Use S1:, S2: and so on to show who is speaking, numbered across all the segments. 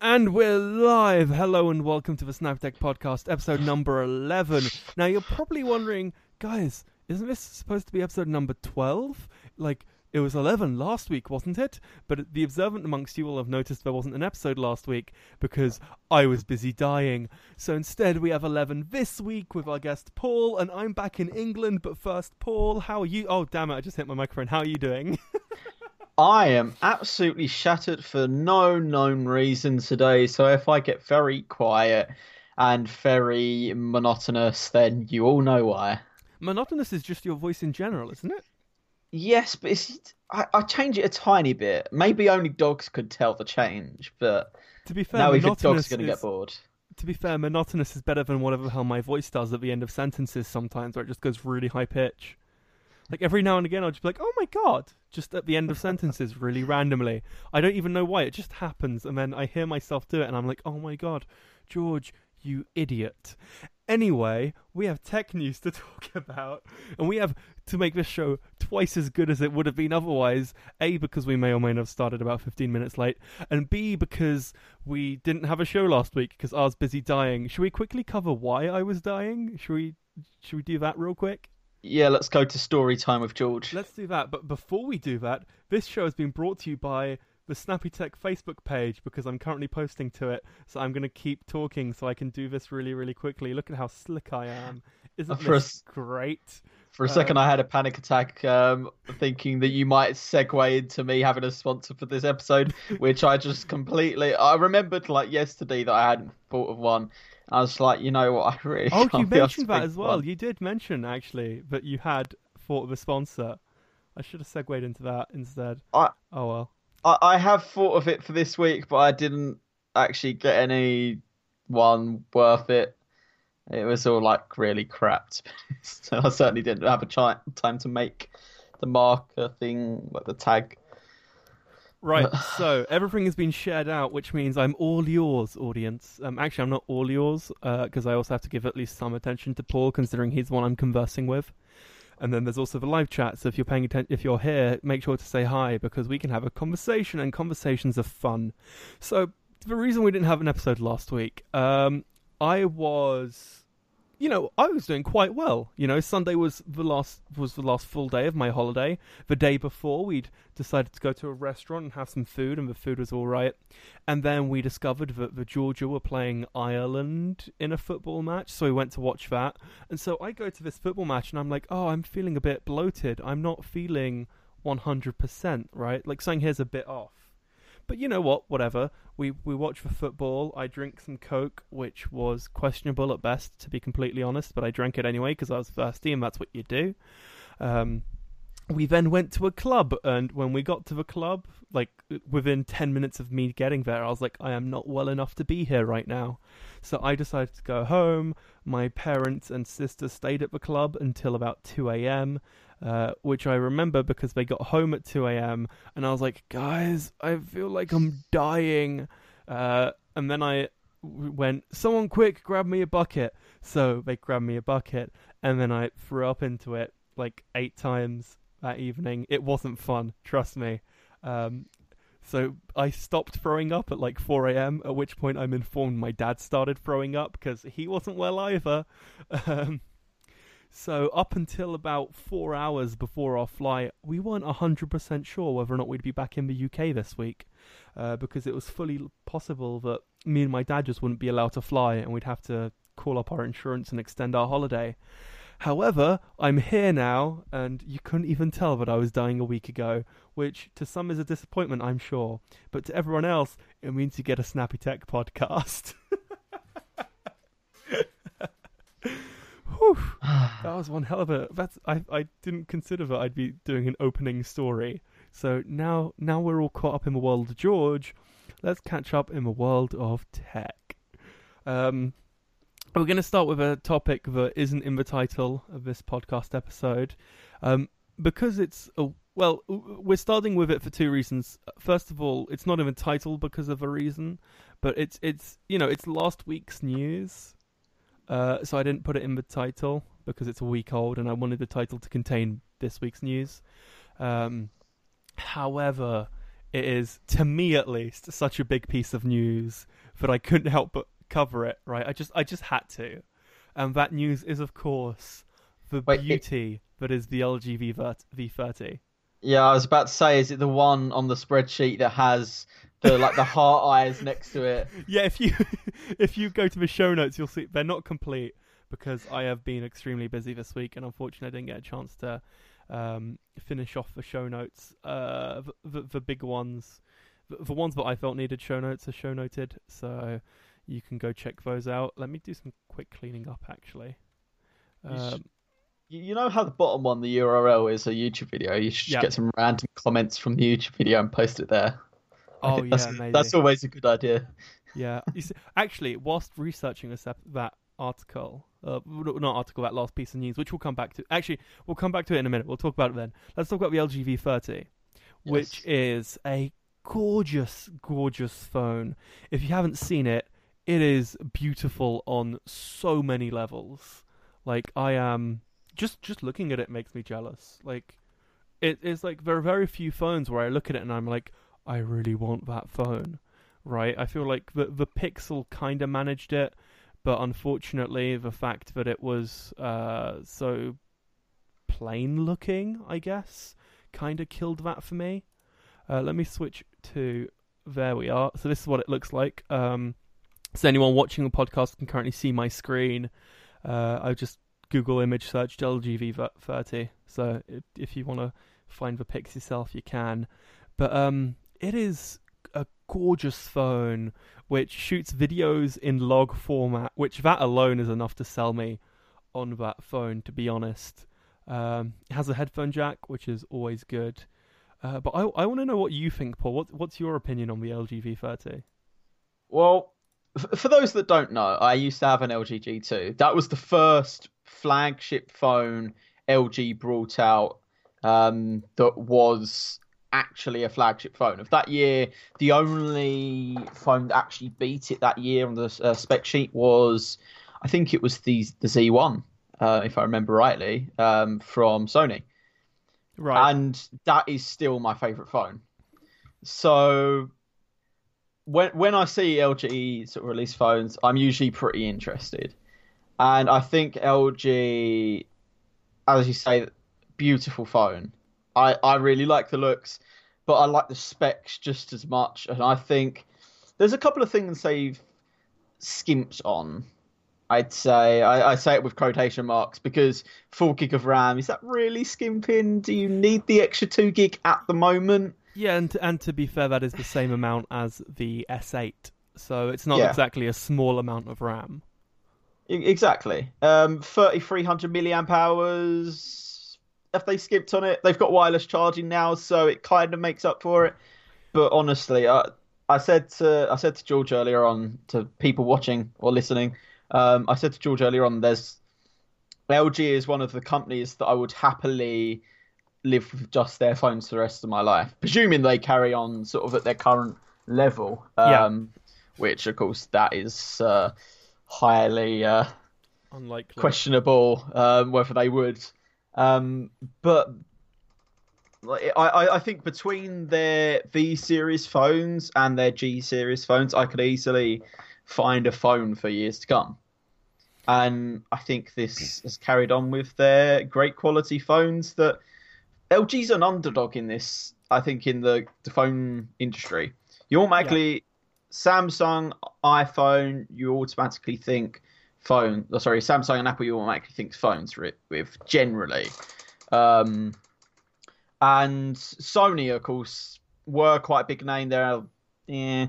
S1: And we're live. Hello and welcome to the Snaptech Podcast, episode number 11. Now, you're probably wondering, guys, isn't this supposed to be episode number 12? Like, it was 11 last week, wasn't it? But the observant amongst you will have noticed there wasn't an episode last week because I was busy dying. So instead, we have 11 this week with our guest Paul, and I'm back in England. But first, Paul, how are you? Oh, damn it, I just hit my microphone. How are you doing?
S2: I am absolutely shattered for no known reason today. So if I get very quiet and very monotonous, then you all know why.
S1: Monotonous is just your voice in general, isn't it?
S2: Yes, but it's I, I change it a tiny bit. Maybe only dogs could tell the change, but
S1: To be fair,
S2: now even dogs are going to get bored.
S1: to be fair, monotonous is better than whatever the hell my voice does at the end of sentences sometimes, where it just goes really high pitch. Like every now and again, I'll just be like, "Oh my god!" just at the end of sentences, really randomly. I don't even know why. It just happens, and then I hear myself do it, and I'm like, "Oh my god, George, you idiot!" Anyway, we have tech news to talk about, and we have to make this show twice as good as it would have been otherwise. A because we may or may not have started about 15 minutes late, and B because we didn't have a show last week because I was busy dying. Should we quickly cover why I was dying? Should we? Should we do that real quick?
S2: Yeah, let's go to story time with George.
S1: Let's do that. But before we do that, this show has been brought to you by the Snappy Tech Facebook page because I'm currently posting to it. So I'm going to keep talking so I can do this really, really quickly. Look at how slick I am. Isn't
S2: For
S1: this
S2: s-
S1: great?
S2: For a
S1: Uh,
S2: second, I had a panic attack, um, thinking that you might segue into me having a sponsor for this episode, which I just completely. I remembered like yesterday that I hadn't thought of one. I was like, you know what, I really.
S1: Oh, you mentioned that as well.
S2: one.
S1: You did mention actually that you had thought of a sponsor. I should have segued into that instead.
S2: I-
S1: Oh well.
S2: I, I have thought of it for this week, but I didn't actually get any one worth it. It was all like really crap. to be honest. So I certainly didn't have a chi- time to make the marker thing, like the tag.
S1: Right, so everything has been shared out, which means I'm all yours, audience. Um, actually, I'm not all yours because I also have to give at least some attention to Paul, considering he's the one I'm conversing with. And then there's also the live chat. So if you're paying attention, if you're here, make sure to say hi because we can have a conversation, and conversations are fun. So the reason we didn't have an episode last week, um, I was, you know, I was doing quite well. You know, Sunday was the last was the last full day of my holiday. The day before, we'd decided to go to a restaurant and have some food, and the food was all right. And then we discovered that the Georgia were playing Ireland in a football match, so we went to watch that. And so I go to this football match, and I'm like, oh, I'm feeling a bit bloated. I'm not feeling 100%, right? Like something here's a bit off. But you know what? Whatever. We we watch the football. I drink some Coke, which was questionable at best, to be completely honest. But I drank it anyway because I was thirsty, and that's what you do. Um, we then went to a club, and when we got to the club, like within ten minutes of me getting there, I was like, I am not well enough to be here right now. So I decided to go home. My parents and sister stayed at the club until about two a.m. Uh, which I remember because they got home at 2 a.m. and I was like, guys, I feel like I'm dying. Uh, and then i went, someone quick, grab me a bucket. So they grabbed me a bucket and then I threw up into it like eight times that evening. It wasn't fun, trust me. Um, so I stopped throwing up at like 4 a.m. At which point I'm informed my dad started throwing up because he wasn't well either. Um, so up until about four hours before our flight, we weren't hundred percent sure whether or not we'd be back in the UK this week, uh, because it was fully possible that me and my dad just wouldn't be allowed to fly, and we'd have to call up our insurance and extend our holiday. However, I'm here now, and you couldn't even tell that I was dying a week ago, which to some is a disappointment, I'm sure, but to everyone else, it means you get a Snappy Tech podcast. Whew. That was one hell of a. That's I. I didn't consider that I'd be doing an opening story. So now, now we're all caught up in the world of George. Let's catch up in the world of tech. Um, we're going to start with a topic that isn't in the title of this podcast episode, um, because it's a well. We're starting with it for two reasons. First of all, it's not in the title because of a reason, but it's it's you know it's last week's news. Uh, so I didn't put it in the title because it's a week old, and I wanted the title to contain this week's news. Um, however, it is to me at least such a big piece of news that I couldn't help but cover it. Right, I just I just had to, and that news is of course the
S2: Wait, it-
S1: beauty that is the LG V thirty.
S2: Yeah, I was about to say, is it the one on the spreadsheet that has the like the heart eyes next to it?
S1: Yeah, if you if you go to the show notes, you'll see they're not complete because I have been extremely busy this week, and unfortunately, I didn't get a chance to um, finish off the show notes. Uh, the, the, the big ones, the, the ones that I felt needed show notes are show noted, so you can go check those out. Let me do some quick cleaning up, actually.
S2: You should-
S1: Um,
S2: You you know how the bottom one, the URL, is a YouTube video. You should
S1: Yeah.
S2: get some random comments from the YouTube video and post it there.
S1: Oh
S2: think
S1: yeah,
S2: that's,
S1: maybe.
S2: that's always a good idea.
S1: Yeah. See, actually, whilst researching this, that article, uh, not article, that last piece of news, which we'll come back to. Actually, we'll come back to it in a minute. We'll talk about it then. Let's talk about the LG V30, which is a gorgeous, gorgeous phone. If you haven't seen it, it is beautiful on so many levels. Like I am just just looking at it makes me jealous. Like it is like there are very few phones where I look at it and I'm like, I really want that phone. Right? I feel like the the Pixel kind of managed it, but unfortunately, the fact that it was uh, so plain looking, I guess, kind of killed that for me. Uh, let me switch to there we are. So this is what it looks like. Um, so anyone watching the podcast can currently see my screen. Uh, I just Google image searched LG V30. So if, if you want to find the pics yourself, you can. But um, it is a gorgeous phone which shoots videos in log format, which that alone is enough to sell me on that phone. To be honest, um, it has a headphone jack, which is always good. Uh, but I I want to know what you think, Paul. What what's your opinion on the LG V30?
S2: Well, for those that don't know, I used to have an LG G2. That was the first flagship phone LG brought out um, that was actually a flagship phone. Of that year, the only phone that actually beat it that year on the uh, spec sheet was, I think it was the the Z1, uh, if I remember rightly, um, from Sony
S1: Right.
S2: and that is still my favorite phone. So when when I see LG sort of release phones, I'm usually pretty interested, and I think LG, as you say, beautiful phone. I I really like the looks, but I like the specs just as much, and I think there's a couple of things they've skimped on. I'd say I, I say it with quotation marks because four gig of RAM is that really skimping? Do you need the extra two gig at the moment?
S1: Yeah, and and to be fair, that is the same amount as the S8, so it's not
S2: Yeah.
S1: exactly a small amount of RAM.
S2: Exactly. Um, thirty three hundred milliamp hours. If they skipped on it, they've got wireless charging now, so it kind of makes up for it. But honestly, I I said to I said to George earlier on to people watching or listening. Um, I said to George earlier on, there's LG is one of the companies that I would happily live with just their phones for the rest of my life, presuming they carry on sort of at their current level.
S1: Yeah.
S2: Um, which of course that is uh, highly uh,
S1: Unlikely.
S2: questionable um, whether they would. Um, but I, I, I think between their V series phones and their G series phones, I could easily find a phone for years to come. And I think this has carried on with their great quality phones. That LG's an underdog in this. I think in the, the phone industry, you automatically Samsung, iPhone, you automatically think phone. oh, sorry, Samsung and Apple, you automatically think phones with, generally. Um, and Sony, of course, were quite a big name there. Yeah,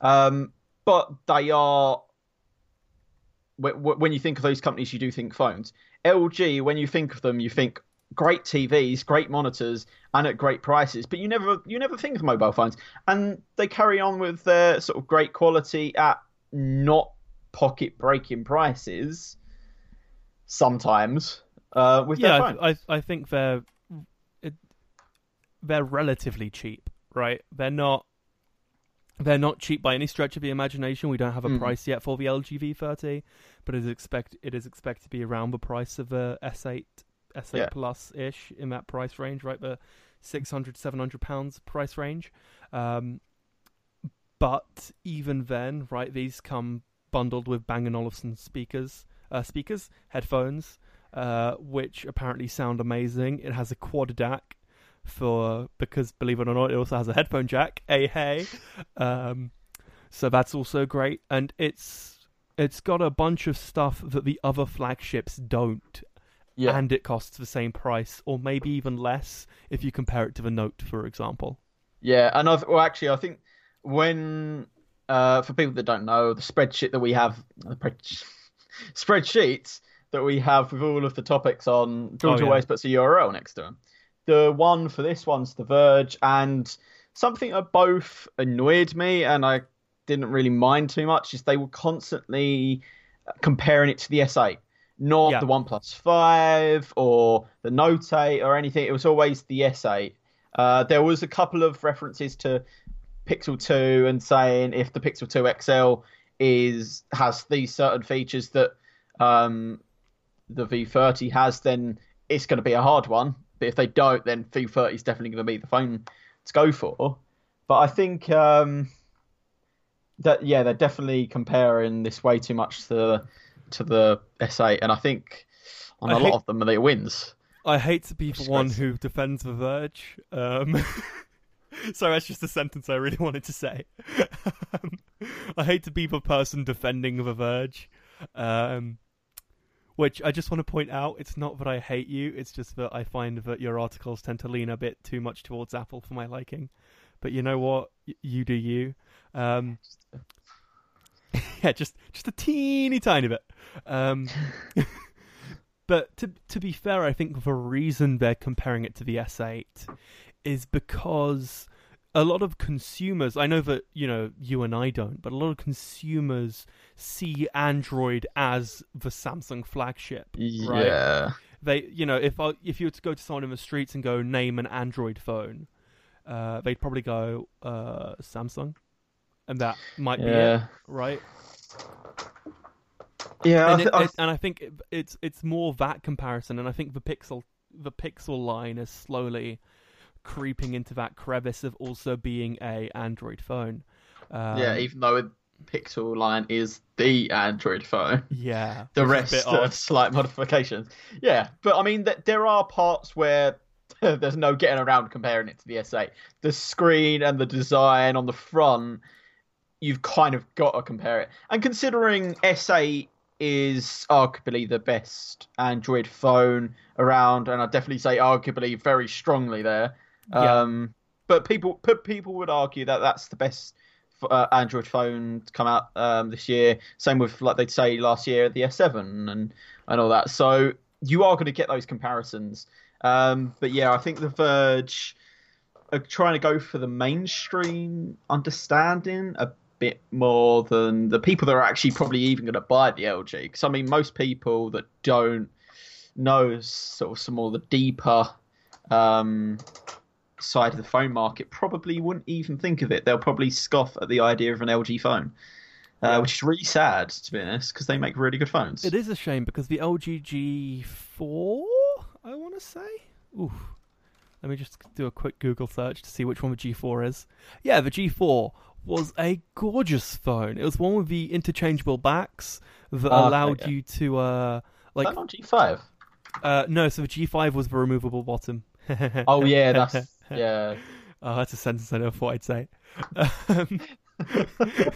S2: um, but they are. wh- wh- When you think of those companies, you do think phones. LG, when you think of them, you think great TVs, great monitors, and at great prices. But you never you never think of mobile phones, and they carry on with their sort of great quality at not pocket breaking prices. Sometimes uh, with their
S1: yeah,
S2: phone.
S1: I, I think they're it, they're relatively cheap, right? They're not they're not cheap by any stretch of the imagination. We don't have a
S2: Mm.
S1: price yet for the LG V30, but it is expect it is expected to be around the price of a S8 S8
S2: Yeah.
S1: Plus ish in that price range, right? The 600 700 pounds price range. Um, but even then, right, these come bundled with Bang & Olufsen speakers, uh, speakers, headphones, uh, which apparently sound amazing. It has a quad DAC for because believe it or not, it also has a headphone jack. Hey, hey, um, so that's also great, and it's it's got a bunch of stuff that the other flagships don't.
S2: Yeah.
S1: And it costs the same price, or maybe even less, if you compare it to the Note, for example.
S2: Yeah, and I've well actually I think when uh, for people that don't know the spreadsheet that we have spreadsheets that we have with all of the topics on George
S1: Oh, yeah.
S2: always puts a URL next to them. The one for this one's The Verge, and something that both annoyed me and I didn't really mind too much is they were constantly comparing it to the S8, not
S1: Yeah.
S2: the OnePlus 5 or the Note 8 or anything. It was always the S8. Uh, there was a couple of references to Pixel 2 and saying if the Pixel 2 XL is has these certain features that um, the V30 has, then it's going to be a hard one. But if they don't, then V30 is definitely going to be the phone to go for. But I think um, that yeah, they're definitely comparing this way too much to to the S8, and I think on
S1: I
S2: a
S1: hate-
S2: lot of them they wins.
S1: I hate to be the one who defends The Verge. Um, sorry, that's just a sentence I really wanted to say. um, I hate to be the person defending The Verge. Um, which I just want to point out, it's not that I hate you, it's just that I find that your articles tend to lean a bit too much towards Apple for my liking. But you know what? Y- you do you. Um, yeah, just just a teeny tiny bit. Um, but to to be fair, I think the reason they're comparing it to the S8 is because a lot of consumers, I know that you know you and I don't, but a lot of consumers see Android as the Samsung flagship. Right.
S2: Yeah.
S1: They, you know, if I, if you were to go to someone in the streets and go name an Android phone, uh, they'd probably go uh, Samsung, and that might be it, right?
S2: Yeah. I
S1: and, it,
S2: I
S1: it- and I think it, it's it's more that comparison, and I think the Pixel the Pixel line is slowly creeping into that crevice of also being a Android phone. Um,
S2: yeah, even though the Pixel line is the Android phone,
S1: yeah.
S2: the
S1: which is a
S2: rest
S1: bit
S2: are
S1: odd.
S2: slight modifications. Yeah, but I mean, th- there are parts where there's no getting around comparing it to the S8. The screen and the design on the front, you've kind of got to compare it. And considering S8 is arguably the best Android phone around, and I'd definitely say arguably very strongly there.
S1: Yeah.
S2: Um, but people, people would argue that that's the best uh, Android phone to come out um, this year. Same with like they'd say last year the S7 and and all that. So you are going to get those comparisons. Um, but yeah, I think the Verge are trying to go for the mainstream understanding a bit more than the people that are actually probably even going to buy the LG. Because I mean, most people that don't know sort of some more the deeper um, side of the phone market probably wouldn't even think of it. They'll probably scoff at the idea of an LG phone, uh,
S1: Yeah.
S2: which is really sad to be honest, because they make really good phones.
S1: It is a shame because the LG G4, I want to say. Ooh. Let me just do a quick Google search to see which one the G4 is. Yeah, the G4 was a gorgeous phone. It was one with the interchangeable backs that
S2: okay,
S1: allowed
S2: yeah.
S1: you to uh
S2: Like
S1: like
S2: on G5.
S1: uh no, so the G5 was the removable bottom.
S2: Oh yeah, that's yeah.
S1: Oh, that's a sentence I never thought I'd say. Um,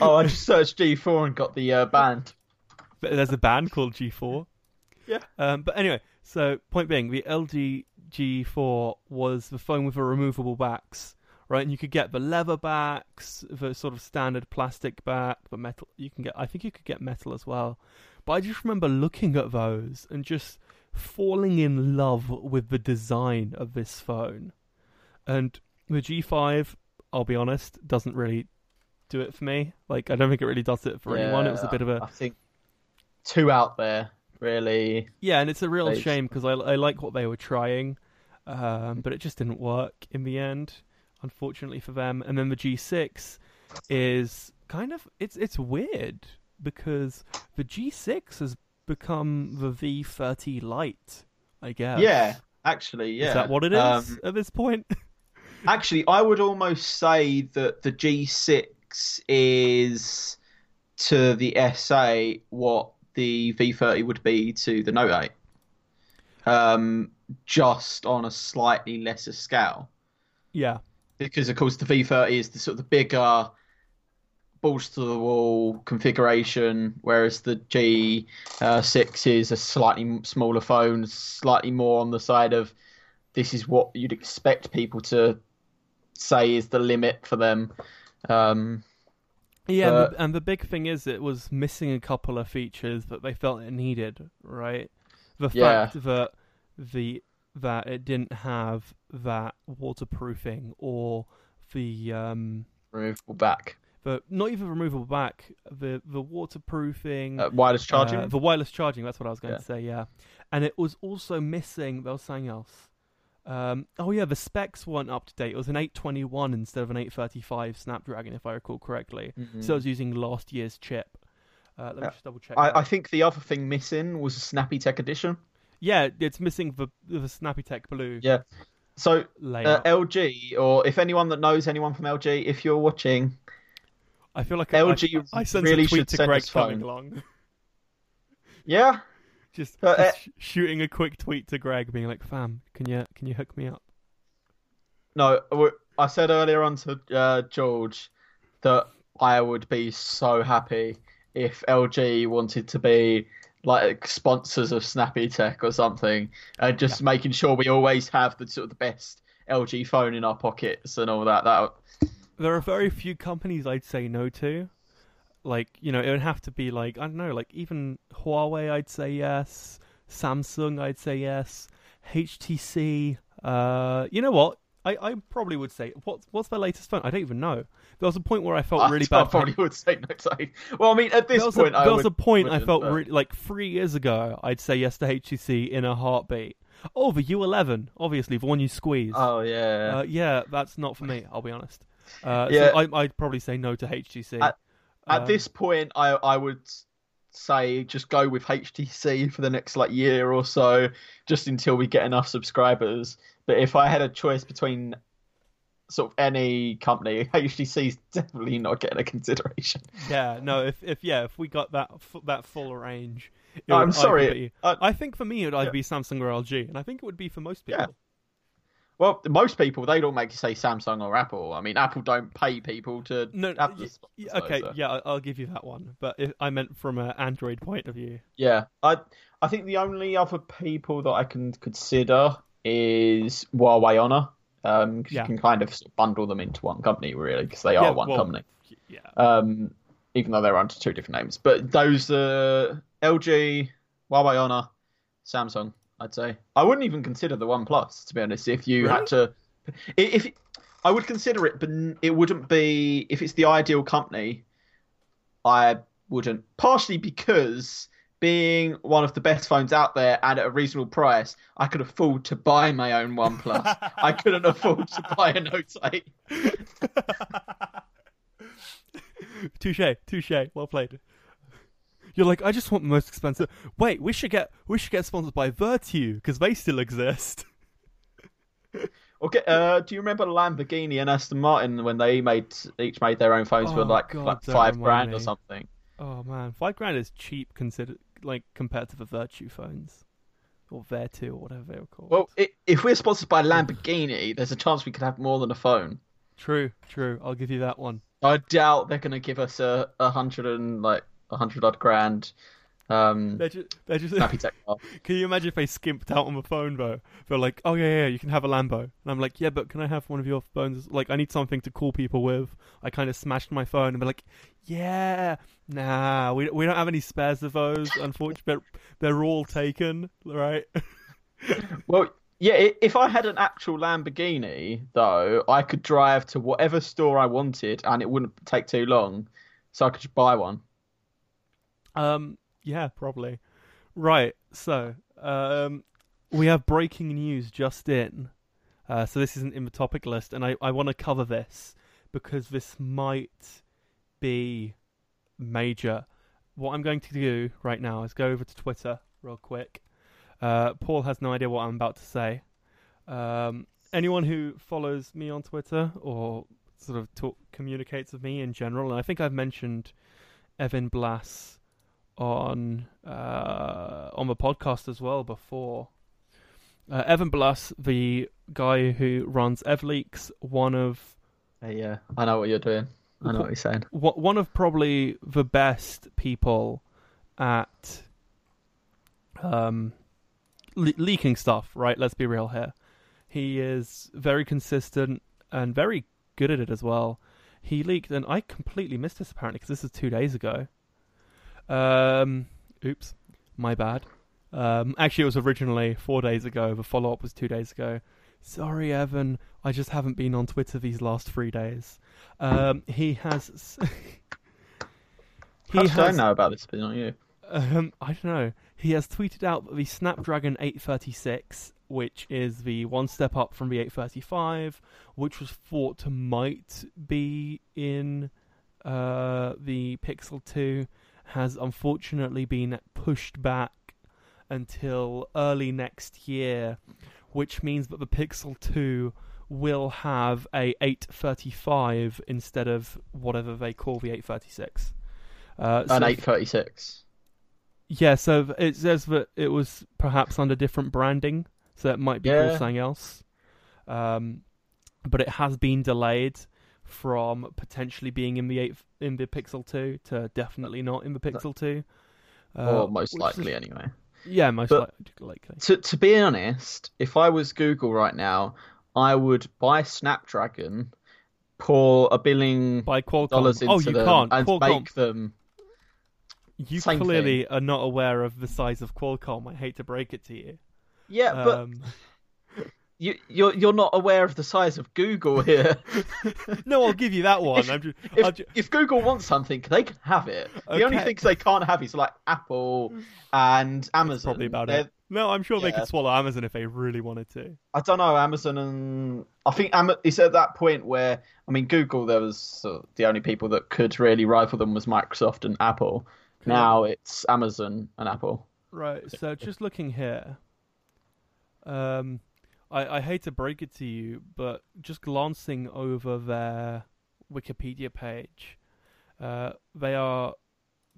S2: Oh, I just searched G4 and got the uh, band.
S1: But there's a band called G4.
S2: Yeah.
S1: Um, but anyway, so point being, the LG G4 was the phone with the removable backs, right? And you could get the leather backs, the sort of standard plastic back, the metal. You can get, I think you could get metal as well. But I just remember looking at those and just falling in love with the design of this phone. And the G5, I'll be honest, doesn't really do it for me. Like, I don't think it really does it for anyone. It was a bit of a
S2: I think too out there, really.
S1: Yeah, and it's a real shame because I, I like what they were trying, um, but it just didn't work in the end, unfortunately for them. And then the G6 is kind of it's it's weird because the G6 has become the V30 Lite, I guess.
S2: Yeah, actually, yeah.
S1: Is that what it is
S2: Um,
S1: at this point?
S2: Actually, I would almost say that the G6 is to the S8 what the V30 would be to the Note 8. Um, just on a slightly lesser scale.
S1: Yeah.
S2: Because of course the V30 is the sort of the bigger balls to the wall configuration, whereas the G6 is a slightly smaller phone, slightly more on the side of this is what you'd expect people to say is the limit for them. Um,
S1: yeah,
S2: but...
S1: and, the, and the big thing is it was missing a couple of features that they felt it needed, right? The
S2: Yeah.
S1: fact that the that it didn't have that waterproofing or the um
S2: removable back,
S1: the not even removable back the the waterproofing
S2: uh, wireless charging.
S1: uh, the wireless charging that's what I was going
S2: Yeah.
S1: to say yeah and it was also missing there was something else um oh yeah the specs weren't up to date it was an 821 instead of an 835 Snapdragon if I recall correctly
S2: Mhm.
S1: so I was using last year's chip uh, let me just double check
S2: I. I think the other thing missing was a Snappy Tech edition.
S1: Yeah it's missing the the Snappy Tech Blue.
S2: Yeah. So uh, LG, or if anyone that knows anyone from LG, if you're watching,
S1: I feel like
S2: LG
S1: I, I sent
S2: really
S1: a tweet
S2: should
S1: to
S2: send
S1: Greg coming
S2: phone.
S1: along
S2: yeah,
S1: just,
S2: But,
S1: just
S2: uh,
S1: sh- shooting a quick tweet to Greg being like fam can you can you hook me up?
S2: No, I said earlier on to uh, George that I would be so happy if LG wanted to be like sponsors of Snappy Tech or something, and just making sure we always have the sort of the best LG phone in our pockets and all that. That
S1: there are very few companies I'd say no to. Like, you know, it would have to be like, I don't know, like even Huawei, I'd say yes. Samsung, I'd say yes. HTC, uh, you know what? I, I probably would say, what's what's their latest phone? I don't even know. There was a point where I felt really bad.
S2: I probably would say no to. Well, I mean, at this
S1: there
S2: point,
S1: a,
S2: I
S1: there was
S2: would,
S1: a point I felt
S2: but-
S1: really, like three years ago, I'd say yes to HTC in a heartbeat. Oh, the U11, obviously, the one you squeeze.
S2: Oh yeah.
S1: Uh, yeah, that's not for me. I'll be honest. Uh,
S2: Yeah.
S1: so I, I'd probably say no to HTC.
S2: At- At
S1: Um,
S2: this point, I I would say just go with HTC for the next like year or so, just until we get enough subscribers. But if I had a choice between sort of any company, HTC is definitely not getting a consideration.
S1: Yeah, no. If if yeah, if we got that that full range, it
S2: I'm sorry,
S1: be-
S2: I-
S1: I think for me it would either
S2: Yeah.
S1: be Samsung or LG, and I think it would be for most people.
S2: Yeah. Well, most people they don't make you say Samsung or Apple. I mean, Apple don't pay people to
S1: No,
S2: have
S1: y-
S2: the sponsor,
S1: y- okay,
S2: so-
S1: yeah, I'll give you that one. But if, I meant from an Android point of view.
S2: Yeah, I I think the only other people that I can consider is Huawei Honor. Um,
S1: Yeah.
S2: you can kind of bundle them into one company really because they are
S1: Yeah,
S2: one
S1: well,
S2: company.
S1: Yeah,
S2: Um, even though they're under two different names, but those uh, LG, Huawei Honor, Samsung. I'd say I wouldn't even consider the One Plus to be honest. If you had to, if I would consider it, but it wouldn't be if it's the ideal company. I wouldn't, partially because being one of the best phones out there and at a reasonable price, I could afford to buy my own OnePlus. I couldn't afford to buy a Note 8.
S1: touche, touche. Well played. You're like, I just want the most expensive. Wait, we should get we should get sponsored by Virtue because they still exist.
S2: Okay, uh, do you remember Lamborghini and Aston Martin when they made each made their own phones for
S1: Oh,
S2: like,
S1: God,
S2: like five grand or something?
S1: Oh man, five grand is cheap considered like compared to the Virtue phones or Vertu or whatever they were called.
S2: Well, i if we're sponsored by Lamborghini, there's a chance we could have more than a phone.
S1: true, true. I'll give you that one.
S2: I doubt they're going to give us a, a hundred and like a hundred odd grand. Um,
S1: They're just, they're just.
S2: snappy tech car.
S1: can you imagine if they skimped out on the phone though? They're like, oh yeah, yeah, you can have a Lambo, and I'm like, yeah, but can I have one of your phones? Like, I need something to call people with. I kind of smashed my phone, and they're like, yeah, nah, we we don't have any spares of those. Unfortunately, they're, they're all taken, right?
S2: Well, yeah. If I had an actual Lamborghini, though, I could drive to whatever store I wanted, and it wouldn't take too long, so I could just buy one.
S1: Um, yeah, probably. Right. So, um, we have breaking news just in. Uh, so this isn't in the topic list, and I, I want to cover this because this might be major. What I'm going to do right now is go over to Twitter real quick. Uh, Paul has no idea what I'm about to say. Um, anyone who follows me on Twitter or sort of talk, communicates with me in general, and I think I've mentioned Evan Blass on uh, on the podcast as well before. Uh, Evan Blass, the guy who runs EvLeaks, one of
S2: Hey, yeah, I know what you're doing. I know what you're saying.
S1: one of probably the best people at um, le- leaking stuff. Right? Let's be real here. He is very consistent and very good at it as well. He leaked, and I completely missed this apparently because this is two days ago. Um, oops, my bad. Um, actually, it was originally four days ago. The follow up was two days ago. Sorry, Evan. I just haven't been on Twitter these last three days. Um, he has. s-
S2: How
S1: he
S2: should I know about this, but not you?
S1: Um, I don't know. He has tweeted out that the Snapdragon 836, which is the one step up from the 835, which was thought to might be in uh, the Pixel 2, has unfortunately been pushed back until early next year, which means that the Pixel 2 will have a 835 instead of whatever they call the 836. Uh,
S2: An
S1: so-
S2: 836.
S1: yeah, so it says that it was perhaps under different branding, so it might be
S2: Yeah.
S1: called something else. Um, but it has been delayed from potentially being in the eight in the Pixel Two to definitely not in the Pixel Two. Uh,
S2: or most
S1: which is-
S2: likely, anyway.
S1: yeah, most
S2: But-
S1: likely.
S2: To to be honest, if I was Google right now, I would buy Snapdragon, pour a billion
S1: By Qualcomm.
S2: dollars into
S1: oh, you
S2: them,
S1: can't.
S2: and
S1: Qualcomm.
S2: make them.
S1: You
S2: same
S1: clearly are not aware of the size of Qualcomm. I hate to break it to you.
S2: Yeah, but You you're you're not aware of the size of Google here.
S1: no, I'll give you that one. I'm just,
S2: if,
S1: ju-
S2: if Google wants something, they can have it. The only things they can't have is like Apple and Amazon.
S1: That's probably about
S2: They're-
S1: it. No, I'm sure they
S2: yeah.
S1: could swallow Amazon if they really wanted to.
S2: I don't know Amazon and I think Am- it's at that point where I mean Google there was sort of the only people that could really rival them was Microsoft and Apple. Now it's Amazon and Apple.
S1: Right. So just looking here, um, I, I hate to break it to you, but just glancing over their Wikipedia page, uh, they are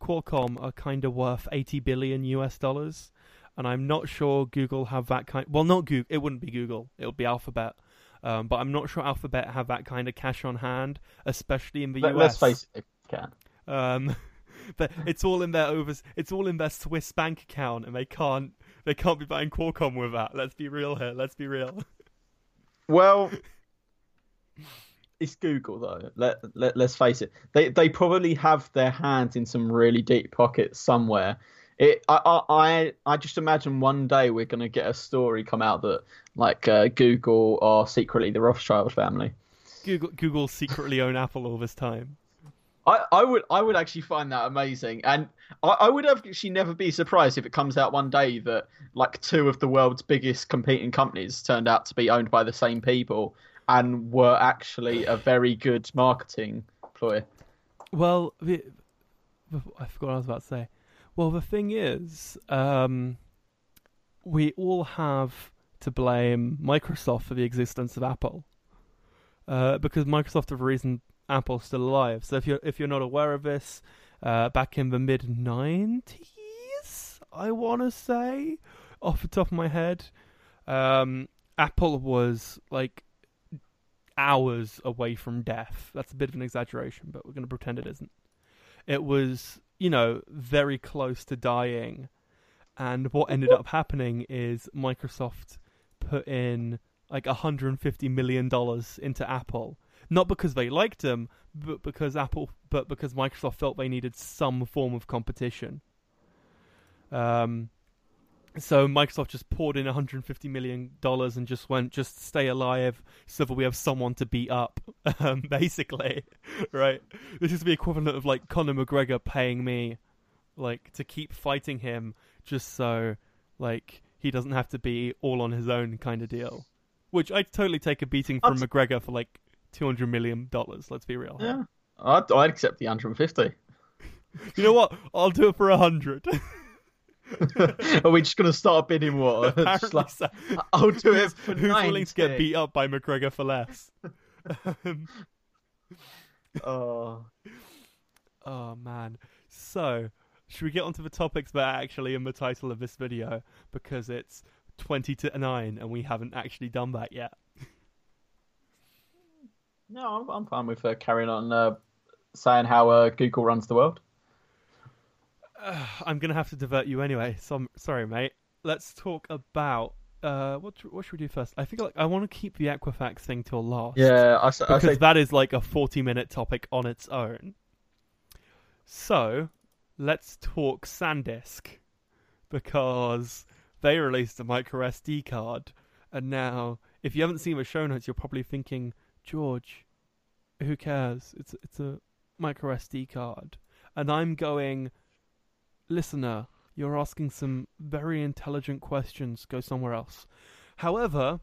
S1: Qualcomm are kind of worth eighty billion US dollars, and I'm not sure Google have that kind. Well, not Google. It wouldn't be Google. It would be Alphabet. Um, but I'm not sure Alphabet have that kind of cash on hand, especially in the
S2: Let,
S1: US.
S2: us face it, they can.
S1: Um, but it's all in their overs. It's all in their Swiss bank account, and they can't. They can't be buying Qualcomm with that. Let's be real here. Let's be real.
S2: Well, it's Google though. Let, let let's face it. They they probably have their hands in some really deep pockets somewhere. It I I I, I just imagine one day we're gonna get a story come out that like uh, Google are secretly the Rothschild family.
S1: Google Google secretly own Apple all this time.
S2: I, I would I would actually find that amazing, and I, I would actually never be surprised if it comes out one day that like two of the world's biggest competing companies turned out to be owned by the same people and were actually a very good marketing ploy.
S1: Well, the, I forgot what I was about to say. Well, the thing is, um, we all have to blame Microsoft for the existence of Apple, uh, because Microsoft have reason Apple's still alive. So if you're if you're not aware of this, uh, back in the mid '90s, I want to say, off the top of my head, um, Apple was like hours away from death. That's a bit of an exaggeration, but we're going to pretend it isn't. It was, you know, very close to dying. And what ended up happening is Microsoft put in like $150 million into Apple. Not because they liked them, but because Apple, but because Microsoft felt they needed some form of competition. Um, so Microsoft just poured in 150 million dollars and just went, just stay alive, so that we have someone to beat up. Um, basically, right? This is the equivalent of like Conor McGregor paying me, like, to keep fighting him, just so, like, he doesn't have to be all on his own, kind of deal. Which I'd totally take a beating from McGregor for like 200 million dollars. Let's be real.
S2: Yeah, I'd, I'd accept the 150.
S1: You know what? I'll do it for a hundred.
S2: Are we just gonna start bidding war? Like,
S1: so.
S2: I'll do it for
S1: Who's willing to get beat up by McGregor for less? Um,
S2: Oh,
S1: oh man. So, should we get onto the topics that are actually in the title of this video because it's 20 to 9 and we haven't actually done that yet.
S2: No, I'm, I'm fine with uh, carrying on uh, saying how uh, Google runs the world.
S1: Uh, I'm going to have to divert you anyway. So I'm sorry, mate. Let's talk about uh what what should we do first? I think like I want to keep the Equifax thing till last.
S2: Yeah, I, I
S1: because that is like a 40 minute topic on its own. So, let's talk SanDisk because they released a micro SD card, and now if you haven't seen the show notes, you're probably thinking, George, who cares? It's it's a micro SD card, and I'm going, listener, you're asking some very intelligent questions. Go somewhere else. However,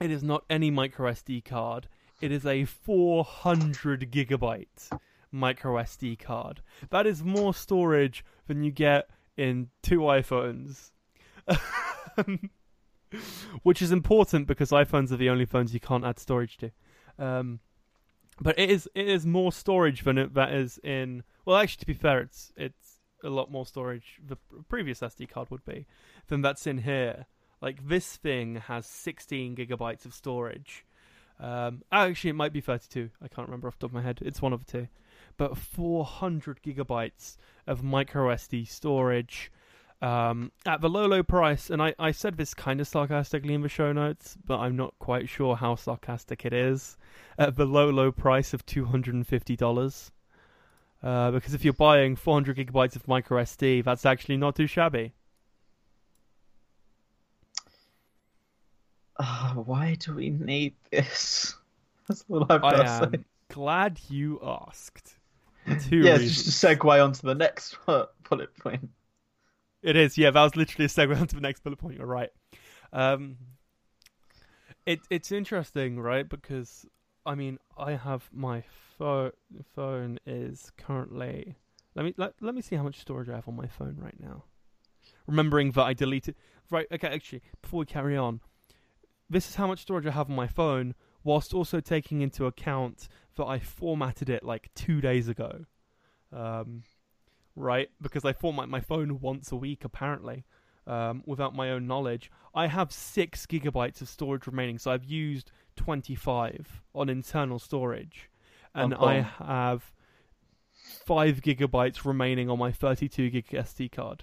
S1: it is not any micro SD card. It is a 400 gigabyte micro SD card. That is more storage than you get in two iPhones. Which is important because iPhones are the only phones you can't add storage to. Um, but it is it is more storage than it, that is in. Well, actually, to be fair, it's it's a lot more storage. The previous SD card would be than that's in here. Like this thing has 16 gigabytes of storage. Um, actually, it might be 32. I can't remember off the top of my head. It's one of the two. But 400 gigabytes of micro SD storage um, at the low, low price. And I, I said this kind of sarcastically in the show notes, but I'm not quite sure how sarcastic it is. At the low, low price of $250. Uh, because if you're buying 400 gigabytes of micro SD, that's actually not too shabby.
S2: Ah, why do we need this? That's all I've got
S1: I
S2: to say.
S1: glad you asked. Two
S2: Yeah,
S1: reasons.
S2: just to segue onto the next bullet point.
S1: It is, yeah. That was literally a segue onto the next bullet point. You're right. Um, it it's interesting, right? Because I mean, I have my phone. Phone is currently. Let me let, let me see how much storage I have on my phone right now. Remembering that I deleted. Right. Okay. Actually, before we carry on, this is how much storage I have on my phone, whilst also taking into account that I formatted it like two days ago. Um, right? Because I format my phone once a week, apparently, um, without my own knowledge. I have six gigabytes of storage remaining, so I've used 25 on internal storage. And
S2: cool.
S1: I have five gigabytes remaining on my 32 gig SD card.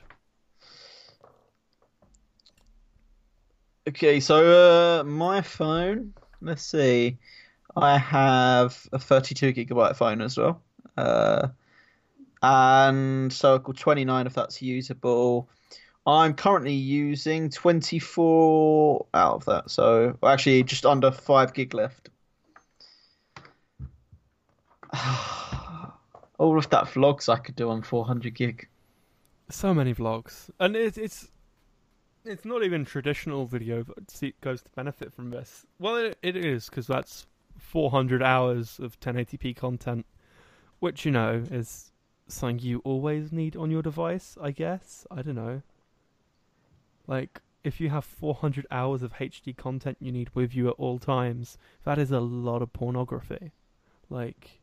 S2: Okay, so uh, my phone. Let's see. I have a 32 gigabyte phone as well, uh, and Circle 29 if that's usable. I'm currently using 24 out of that, so actually just under five gig left. All of that vlogs I could do on 400 gig.
S1: So many vlogs, and it, it's it's not even traditional video that goes to benefit from this. Well, it, it is because that's 400 hours of 1080p content, which you know is something you always need on your device. I guess I don't know. Like if you have 400 hours of HD content you need with you at all times, that is a lot of pornography. Like,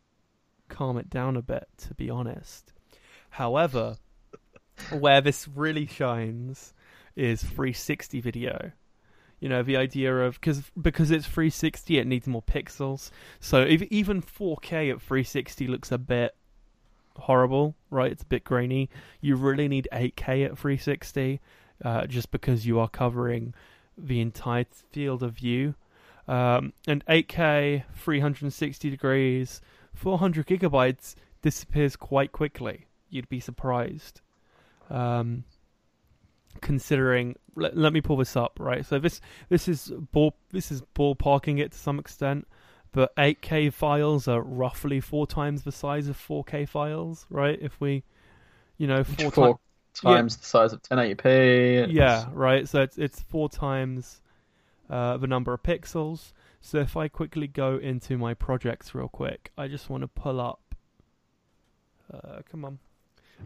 S1: calm it down a bit, to be honest. However, where this really shines is 360 video. You know, the idea of because because it's 360, it needs more pixels. So if, even 4K at 360 looks a bit horrible, right? It's a bit grainy. You really need 8K at 360, uh, just because you are covering the entire field of view. Um, and 8K, 360 degrees, 400 gigabytes disappears quite quickly. You'd be surprised. Um, considering, let, let me pull this up, right? So this this is ball this is ballparking it to some extent, but 8K files are roughly four times the size of 4K files, right? If we, you know, four,
S2: Four
S1: times. Yeah.
S2: the size of 1080p.
S1: Yeah, right. So it's it's four times uh, the number of pixels. So if I quickly go into my projects real quick, I just want to pull up. Uh, come on,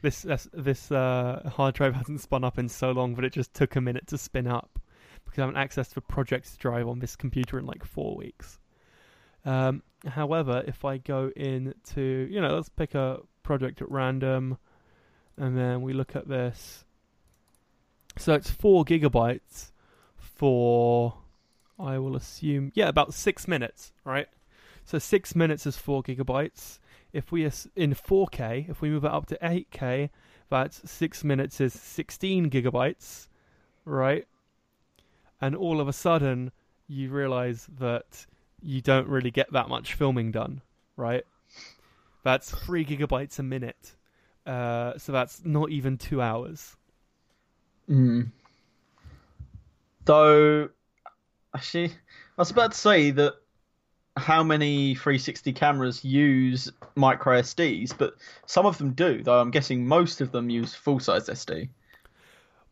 S1: this this, this uh, hard drive hasn't spun up in so long, but it just took a minute to spin up because I haven't accessed the projects drive on this computer in like four weeks. Um, however, if I go into, you know, let's pick a project at random, and then we look at this. So it's four gigabytes for, I will assume, yeah, about six minutes, right? So six minutes is four gigabytes. If we is in 4K, if we move it up to 8K, that's six minutes is 16 gigabytes, right? And all of a sudden, you realize that you don't really get that much filming done, right? That's three gigabytes a minute. Uh, so that's not even two hours.
S2: Mm. Though, actually, I was about to say that how many 360 cameras use micro SDs, but some of them do, though I'm guessing most of them use full size SD.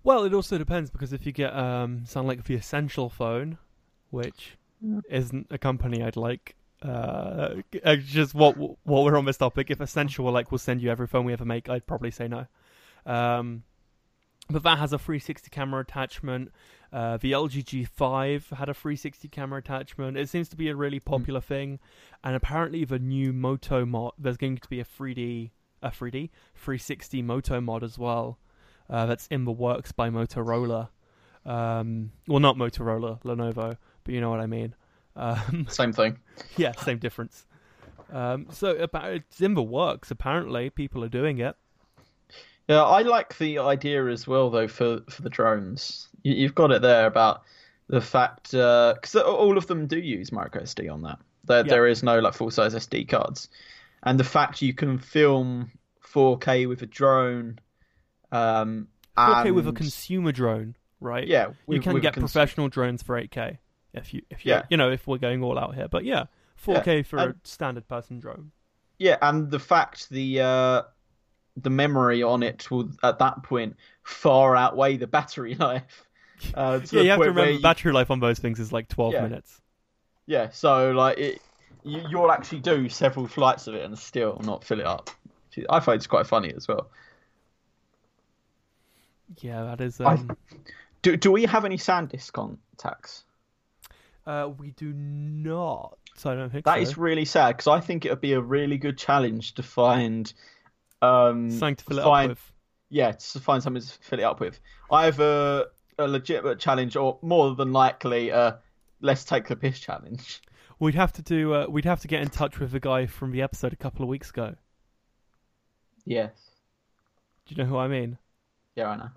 S1: Well, it also depends because if you get um, sound like the Essential phone, which. Isn't a company I'd like, uh, just what what we're on this topic. If Essential were like, we'll send you every phone we ever make, I'd probably say no. Um, but that has a 360 camera attachment. Uh, the LG G5 had a 360 camera attachment. It seems to be a really hmm. popular mm. thing, and apparently the new Moto mod, there's going to be a 3D, a 3D 360 Moto mod as well. Uh, that's in the works by Motorola. Um, well, not Motorola, Lenovo, but you know what I mean. Um,
S2: same thing.
S1: Yeah, same difference. Um, so about the works. Apparently, people are doing it.
S2: Yeah, I like the idea as well, though, for for the drones. You, have got it there about the fact because uh, all of them do use micro SD on that. There, yeah. there is no like full size SD cards, and the fact you can film 4K with a drone. Um,
S1: 4K
S2: and...
S1: with a consumer drone, right?
S2: Yeah,
S1: with, you can get cons- professional drones for 8K if you if you yeah. you know if we're going all out here. But yeah, 4K yeah. for and, a standard person drone.
S2: Yeah, and the fact the uh, the memory on it will at that point far outweigh the battery life.
S1: Uh, yeah, you have to remember you... battery life on those things is like 12
S2: yeah.
S1: minutes.
S2: Yeah, so like it, you, you'll actually do several flights of it and still not fill it up. I find it's quite funny as well.
S1: Yeah, that is. Um...
S2: I, do do we have any SanDisk contacts?
S1: Uh, we do not. So I don't think
S2: that
S1: so.
S2: is really sad because I think it would be a really good challenge to find um,
S1: something to fill
S2: find,
S1: up with.
S2: Yeah, to find something to fill it up with. I have a, a legitimate challenge, or more than likely, a let's take the piss challenge.
S1: We'd have to do. Uh, we'd have to get in touch with the guy from the episode a couple of weeks ago.
S2: Yes.
S1: Do you know who I mean?
S2: Yeah, I know.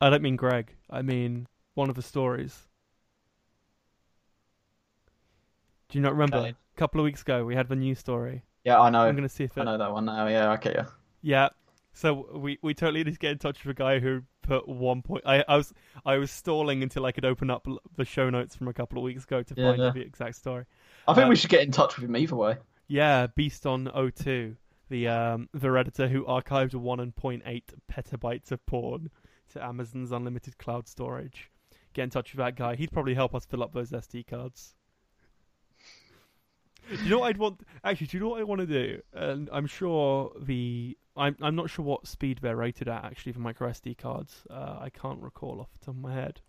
S1: I don't mean Greg. I mean one of the stories. Do you not remember? Okay. A couple of weeks ago, we had the news story.
S2: Yeah, I know.
S1: I'm gonna see if it...
S2: I know that one now. Yeah, okay, yeah.
S1: Yeah. So we, we totally need to get in touch with a guy who put one point. I, I was I was stalling until I could open up the show notes from a couple of weeks ago to yeah, find yeah. the exact story.
S2: I think um, we should get in touch with him either way.
S1: Yeah, Beast on O2, the um the redditor who archived 1.8 petabytes of porn to Amazon's unlimited cloud storage. Get in touch with that guy. He'd probably help us fill up those SD cards you know what I'd want? Actually, do you know what I want to do? And I'm sure the I'm I'm not sure what speed they're rated at actually for micro SD cards. Uh, I can't recall off the top of my head.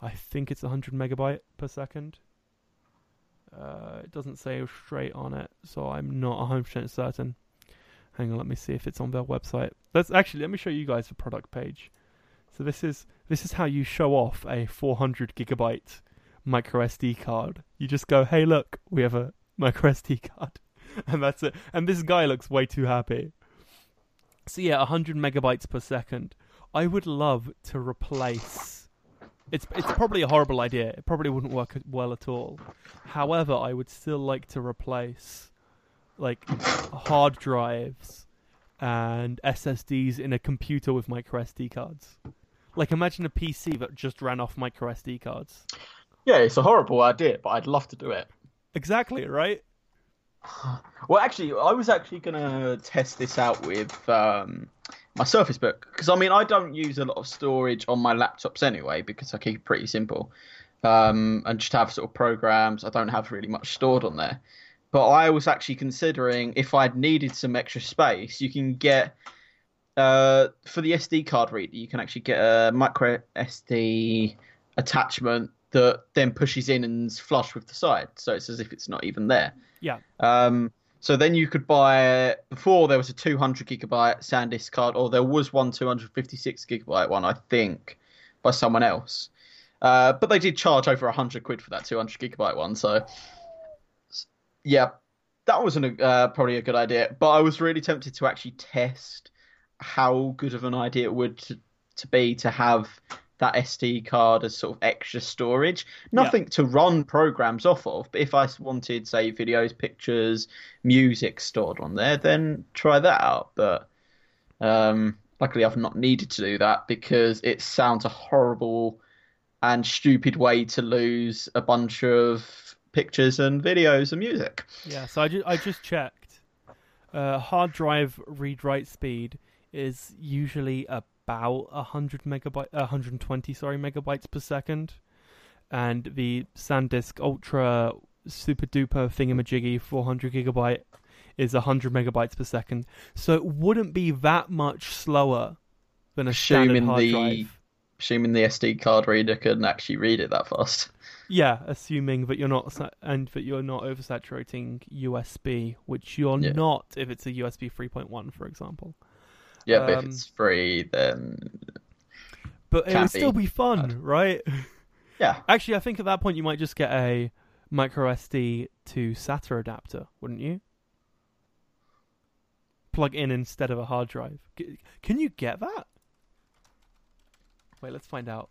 S1: I think it's 100 megabyte per second. Uh, it doesn't say straight on it, so I'm not 100% certain. Hang on, let me see if it's on their website. Let's actually let me show you guys the product page. So this is this is how you show off a 400 gigabyte micro SD card. You just go, "Hey, look, we have a micro SD card, and that's it. And this guy looks way too happy. So yeah, 100 megabytes per second. I would love to replace. It's it's probably a horrible idea. It probably wouldn't work well at all. However, I would still like to replace like hard drives and SSDs in a computer with micro SD cards. Like imagine a PC that just ran off micro SD cards.
S2: Yeah, it's a horrible idea, but I'd love to do it.
S1: Exactly, right?
S2: Well, actually, I was actually going to test this out with um, my Surface Book because I mean I don't use a lot of storage on my laptops anyway because I keep it pretty simple um, and just have sort of programs. I don't have really much stored on there. But I was actually considering if I'd needed some extra space, you can get uh, for the SD card reader, you can actually get a micro SD attachment that then pushes in and's flush with the side, so it's as if it's not even there.
S1: Yeah.
S2: Um, so then you could buy before there was a 200 gigabyte SanDisk card, or there was one 256 gigabyte one, I think, by someone else. Uh, but they did charge over 100 quid for that 200 gigabyte one, so yeah, that wasn't a, uh, probably a good idea. But I was really tempted to actually test how good of an idea it would to, to be to have that SD card as sort of extra storage. Nothing yeah. to run programs off of, but if I wanted, say, videos, pictures, music stored on there, then try that out. But um, luckily, I've not needed to do that because it sounds a horrible and stupid way to lose a bunch of pictures and videos and music.
S1: Yeah, so I just, I just checked. Uh, hard drive read write speed is usually a about 100 megabyte, 120 sorry megabytes per second, and the SanDisk Ultra super duper thingamajiggy 400 gigabyte is 100 megabytes per second. So it wouldn't be that much slower than a assuming standard hard
S2: the,
S1: drive.
S2: Assuming the SD card reader can actually read it that fast.
S1: Yeah, assuming that you're not and that you're not oversaturating USB, which you're yeah. not if it's a USB 3.1, for example.
S2: Yeah, um, if it's free, then.
S1: But it would still be fun, bad. right?
S2: Yeah.
S1: Actually, I think at that point you might just get a micro SD to SATA adapter, wouldn't you? Plug in instead of a hard drive. Can you get that? Wait, let's find out.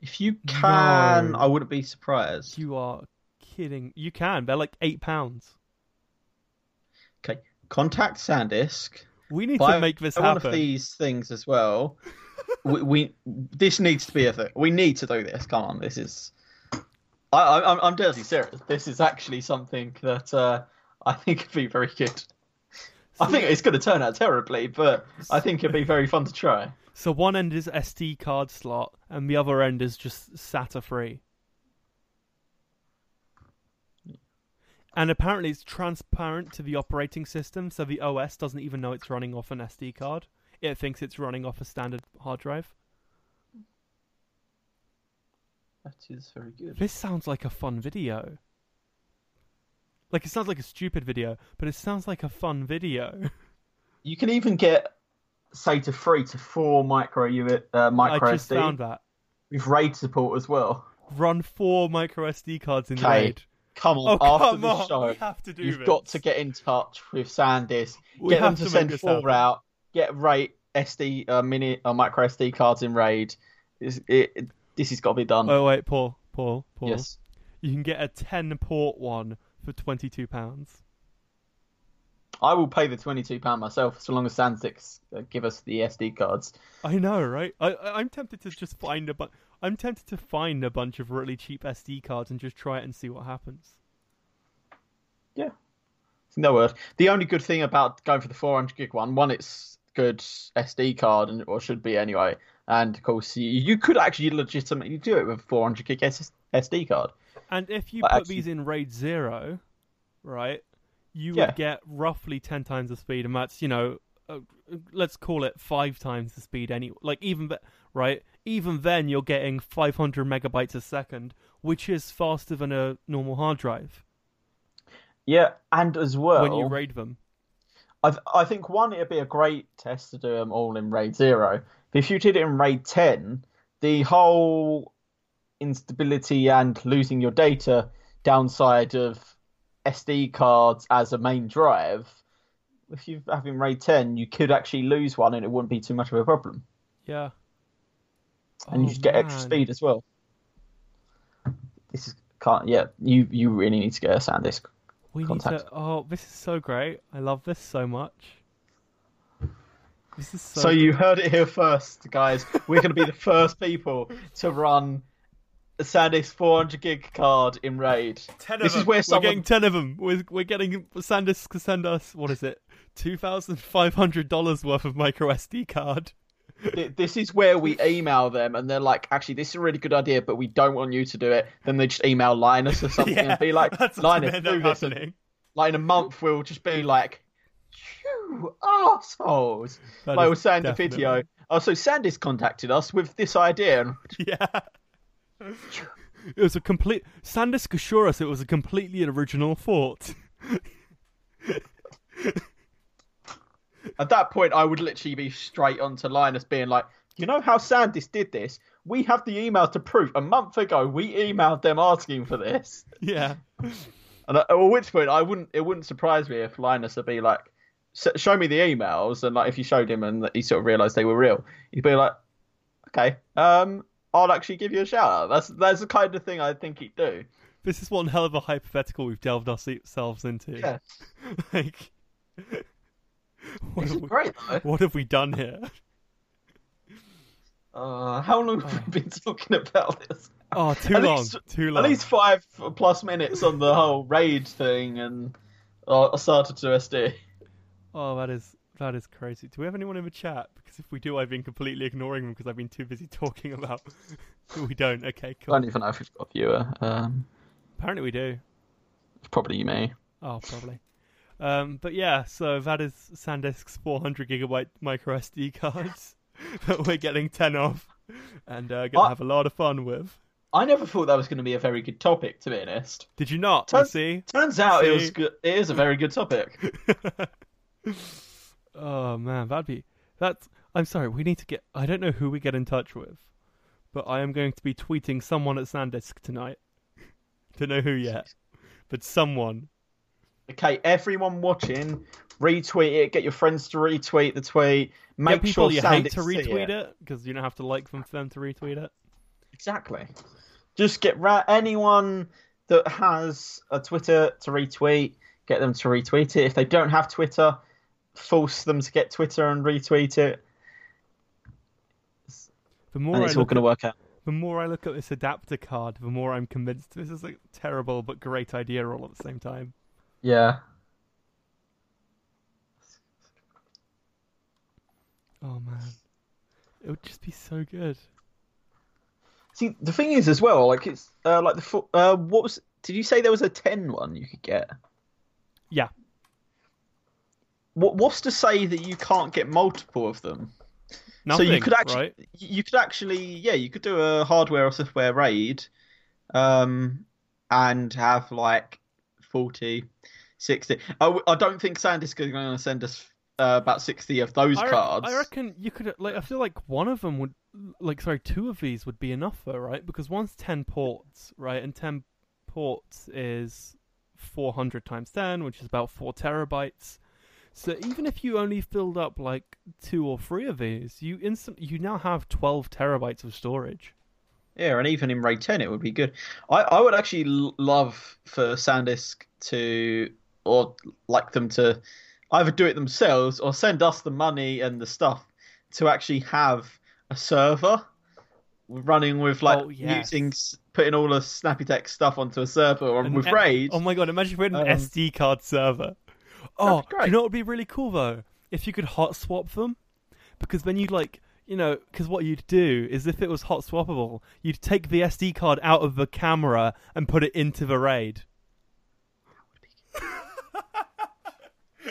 S2: If you can, no. I wouldn't be surprised.
S1: You are kidding. You can. They're like eight pounds.
S2: Okay. Contact SanDisk.
S1: We need to make this happen.
S2: One of these things as well. we, we, this needs to be a thing. We need to do this. Come on, this is. I, I, I'm I'm dirty serious. This is actually something that uh, I think could be very good. I think it's going to turn out terribly, but I think it'd be very fun to try.
S1: So one end is SD card slot, and the other end is just SATA free. And apparently, it's transparent to the operating system, so the OS doesn't even know it's running off an SD card. It thinks it's running off a standard hard drive.
S2: That is very good.
S1: This sounds like a fun video. Like it sounds like a stupid video, but it sounds like a fun video.
S2: You can even get SATA 3 to four micro uh, micro
S1: I just
S2: SD
S1: found that
S2: with RAID support as well.
S1: Run four micro SD cards in RAID
S2: come on,
S1: oh,
S2: after
S1: come on.
S2: show,
S1: we have to do
S2: you've
S1: this.
S2: got to get in touch with SanDisk.
S1: We
S2: get them to,
S1: to
S2: send four
S1: happen.
S2: out. Get RAID SD uh, mini uh, micro SD cards in RAID. It, it, this has got to be done.
S1: Oh wait, Paul, Paul, Paul.
S2: Yes.
S1: You can get a ten port one for twenty two pounds.
S2: I will pay the twenty-two pound myself, so long as SanDisk uh, give us the SD cards.
S1: I know, right? I, I'm tempted to just find a bu- I'm tempted to find a bunch of really cheap SD cards and just try it and see what happens.
S2: Yeah. No word. The only good thing about going for the 400 gig one, one, it's good SD card, and or should be anyway. And of course, you, you could actually legitimately do it with a 400 gig SD card.
S1: And if you put actually... these in RAID zero, right, you yeah. would get roughly 10 times the speed, and that's you know, uh, let's call it five times the speed. Any like even right, even then you're getting 500 megabytes a second, which is faster than a normal hard drive.
S2: Yeah, and as well
S1: when you raid them.
S2: I th- I think one it'd be a great test to do them all in raid zero. If you did it in raid ten, the whole instability and losing your data downside of SD cards as a main drive. If you have in raid ten, you could actually lose one, and it wouldn't be too much of a problem.
S1: Yeah.
S2: And oh, you just get extra speed as well. This is can't. Yeah, you you really need to get a SanDisk
S1: we contact. need to. Oh, this is so great! I love this so much. This is so.
S2: So you heard it here first, guys. We're going to be the first people to run a SanDisk 400 gig card in RAID.
S1: Ten
S2: this
S1: of
S2: is where
S1: someone... We're getting ten of them. We're, we're getting SanDisk to send us what is it? Two thousand five hundred dollars worth of micro SD card
S2: this is where we email them and they're like, actually, this is a really good idea, but we don't want you to do it. Then they just email Linus or something
S1: yeah,
S2: and be like, Linus, do this.
S1: And,
S2: like in a month, we'll just be like, You assholes!
S1: That
S2: Like was saying in the video. Oh, so SanDisk contacted us with this idea, and
S1: Yeah. It was a complete. Sandisk assured us it was a completely original thought.
S2: at that point, I would literally be straight onto Linus, being like, "You know how SanDisk did this? We have the email to prove. A month ago, we emailed them asking for this."
S1: yeah.
S2: And at at which point, I wouldn't. It wouldn't surprise me if Linus would be like, "S- "Show me the emails," and like if you showed him and he sort of realised they were real, he'd be like, "Okay, um, I'll actually give you a shout out." That's that's the kind of thing I think he'd do.
S1: This is one hell of a hypothetical we've delved ourselves into.
S2: Yeah,
S1: like, what have, we,
S2: great though.
S1: what have we done here?
S2: Uh, how long have we been talking about this?
S1: Oh, too
S2: At
S1: long.
S2: least-
S1: too long.
S2: At least five plus minutes on the whole raid thing, and uh, I started to SD.
S1: Oh, that is that is crazy. Do we have anyone in the chat? Because if we do, I've been completely ignoring them because I've been too busy talking about. we don't. Okay,
S2: I don't even know if we've got a viewer. Um,
S1: Apparently, we do.
S2: probably me.
S1: Oh, probably. Um, but yeah, so that is SanDisk's 400 gigabyte micro SD cards that we're getting 10 of and uh, gonna
S2: I-
S1: have a lot of fun with.
S2: I never thought that was going to be a very good topic, to be honest.
S1: Did you not? You see?
S2: Turns out it was
S1: See?
S2: good. It is a very good topic.
S1: oh man, that'd be that's. I'm sorry. We need to get. I don't know who we get in touch with, but I am going to be tweeting someone at SanDisk tonight. don't know who yet, but someone.
S2: Okay, everyone watching, retweet it. Get your friends to retweet the tweet. Make
S1: people
S2: sure
S1: you hate to retweet it because you don't have to like them for them to retweet it.
S2: Exactly. Just get ra- anyone that has a Twitter to retweet. Get them to retweet it. If they don't have Twitter, force them to get Twitter and retweet it,
S1: The more
S2: and
S1: I
S2: it's all going to work out.
S1: the more I look at this adapter card, the more I'm convinced this is a terrible but great idea all at the same time.
S2: Yeah.
S1: Oh man, it would just be so good.
S2: See, the thing is as well, like it's uh, like the fo- uh, what was? Did you say there was a ten one you could get?
S1: Yeah.
S2: What What's to say that you can't get multiple of them?
S1: Nothing,
S2: so you could actually,
S1: right?
S2: you could actually, yeah, you could do a hardware or software raid, um, and have like 40, 60. I don't think Sandisk is going to send us uh, about sixty of those
S1: I,
S2: cards.
S1: I reckon you could like. I feel like one of them would, like, sorry, two of these would be enough though, right? Because one's ten ports, right, and ten ports is four hundred times ten, which is about four terabytes. So even if you only filled up like two or three of these, you instant you now have twelve terabytes of storage.
S2: Yeah, and even in RAID 10, it would be good. I, I would actually l- love for Sandisk to, or like them to either do it themselves or send us the money and the stuff to actually have a server running with like
S1: Oh, yes.
S2: using putting all the Snappy Tech stuff onto a server or with RAID.
S1: Oh my god! Imagine we putting an
S2: Um,
S1: SD card server. Oh, you know what would be really cool though? If you could hot swap them, because then you'd like, you know, because what you'd do is if it was hot swappable, you'd take the SD card out of the camera and put it into the RAID.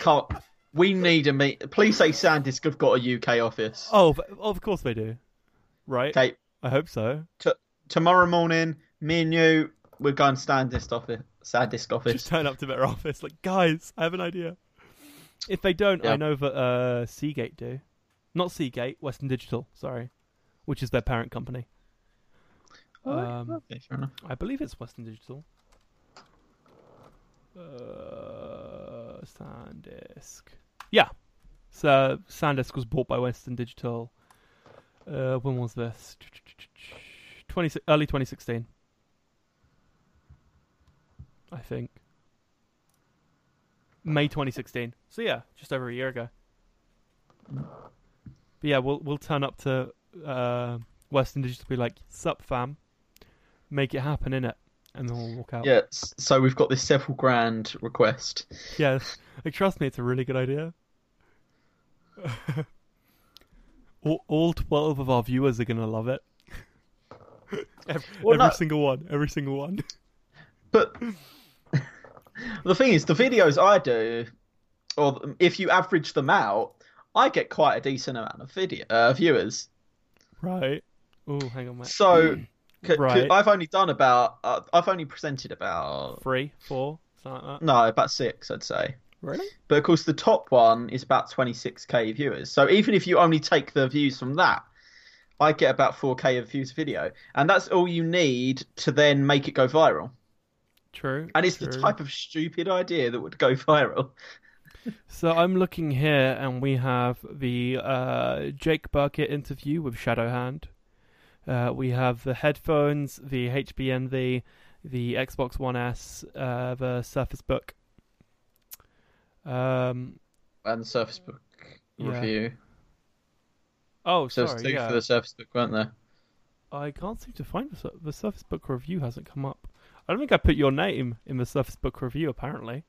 S2: Can't, we need a meet. Please say Sandisk have got a UK office.
S1: Oh, but- of course they do. Right?
S2: Okay,
S1: I hope so.
S2: tomorrow morning, me and you, we're going to Sandisk office. Sandisk office.
S1: Just turn up to their office, like, guys, I have an idea. If they don't, I know that uh, Seagate do. Not Seagate, Western Digital. Sorry, which is their parent company.
S2: Oh,
S1: um,
S2: okay, fair enough.
S1: I believe it's Western Digital. Uh, SanDisk. Yeah. So SanDisk was bought by Western Digital. Uh, when was this? 20, early 2016. I think. May 2016. So yeah, just over a year ago. But yeah, we'll we'll turn up to uh, Western Digital be like, "Sup, fam, make it happen in it," and then we'll walk out.
S2: Yeah, so we've got this several grand request.
S1: Yeah, like trust me, it's a really good idea. all, all twelve of our viewers are gonna love it. every
S2: Well,
S1: every
S2: no-
S1: single one, every single one.
S2: But the thing is, the videos I do, or if you average them out, I get quite a decent amount of video uh, viewers.
S1: Right. Oh, hang on, mate.
S2: So, c-
S1: Right.
S2: c- I've only done about, uh, I've only presented about
S1: Three, four, something like that.
S2: no, about six, I'd say.
S1: Really?
S2: But of course, the top one is about 26k viewers. So even if you only take the views from that, I get about 4k of views a video, and that's all you need to then make it go viral.
S1: True.
S2: And it's the type of stupid idea that would go viral.
S1: So I'm looking here, and we have the uh, Jake Burkett interview with Shadowhand. Uh, we have the headphones, the HBNV, the Xbox One S, uh, the Surface Book. Um.
S2: And the Surface Book
S1: Yeah.
S2: review.
S1: Oh,
S2: So
S1: sorry.
S2: two
S1: Yeah.
S2: for the Surface Book, weren't there?
S1: I can't seem to find the, the Surface Book review. Hasn't come up. I don't think I put your name in the Surface Book review. Apparently,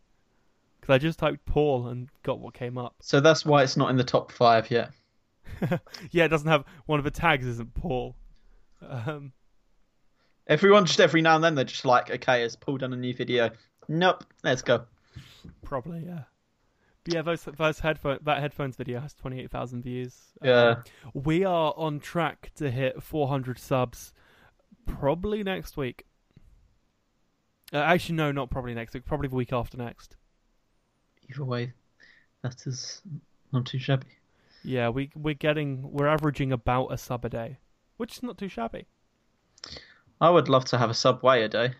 S1: because I just typed Paul and got what came up.
S2: So that's why it's not in the top five yet.
S1: Yeah, it doesn't have one of the tags. Isn't Paul? Um.
S2: Everyone just every now and then they're just like, okay, has Paul done a new video? Nope, let's go.
S1: Probably, yeah. But yeah, those those headphone that headphones video has twenty eight thousand views.
S2: Yeah.
S1: Um, we are on track to hit four hundred subs, probably next week. Uh, actually, no, not probably next week. Probably the week after next.
S2: Either way, that is not too shabby.
S1: Yeah, we we're getting we're averaging about a sub a day, which is not too shabby.
S2: I would love to have a subway a day.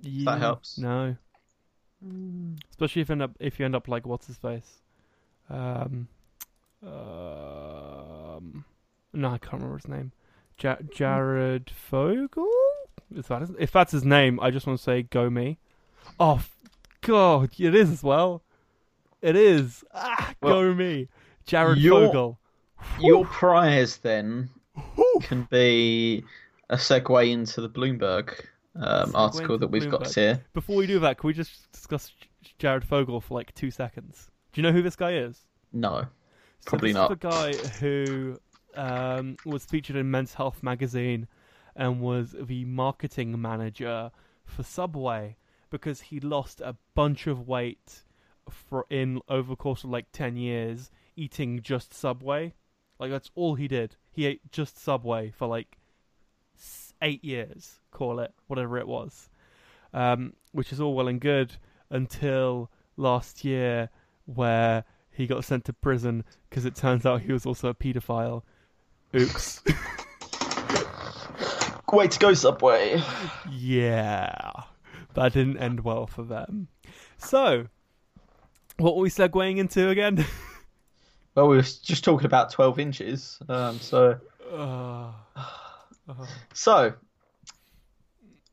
S1: Yeah, that
S2: helps.
S1: No, especially if you end up if you end up like what's his face, um, um, no, I can't remember his name. Ja- Jared Fogle. If that is, if that's his name, I just want to say go me. Oh God, it is as well. It is. Ah,
S2: Well,
S1: go me. Jared
S2: your-
S1: Fogle.
S2: Your prize then can be a segue into the Bloomberg um, article that we've got here.
S1: Before we do that, can we just discuss Jared Fogle for like two seconds? Do you know who this guy is?
S2: No,
S1: So
S2: Probably
S1: this
S2: not.
S1: Is the guy who um, was featured in Men's Health magazine and was the marketing manager for Subway because he lost a bunch of weight for in over the course of like ten years eating just Subway. Like that's all he did. He ate just Subway for like eight years, call it whatever it was, um, which is all well and good until last year where he got sent to prison because it turns out he was also a paedophile. Oops.
S2: way to go, Subway.
S1: yeah, that didn't end well for them. So, what were we segueing into again?
S2: Well, we were just talking about 12 inches. Um, so,
S1: uh,
S2: so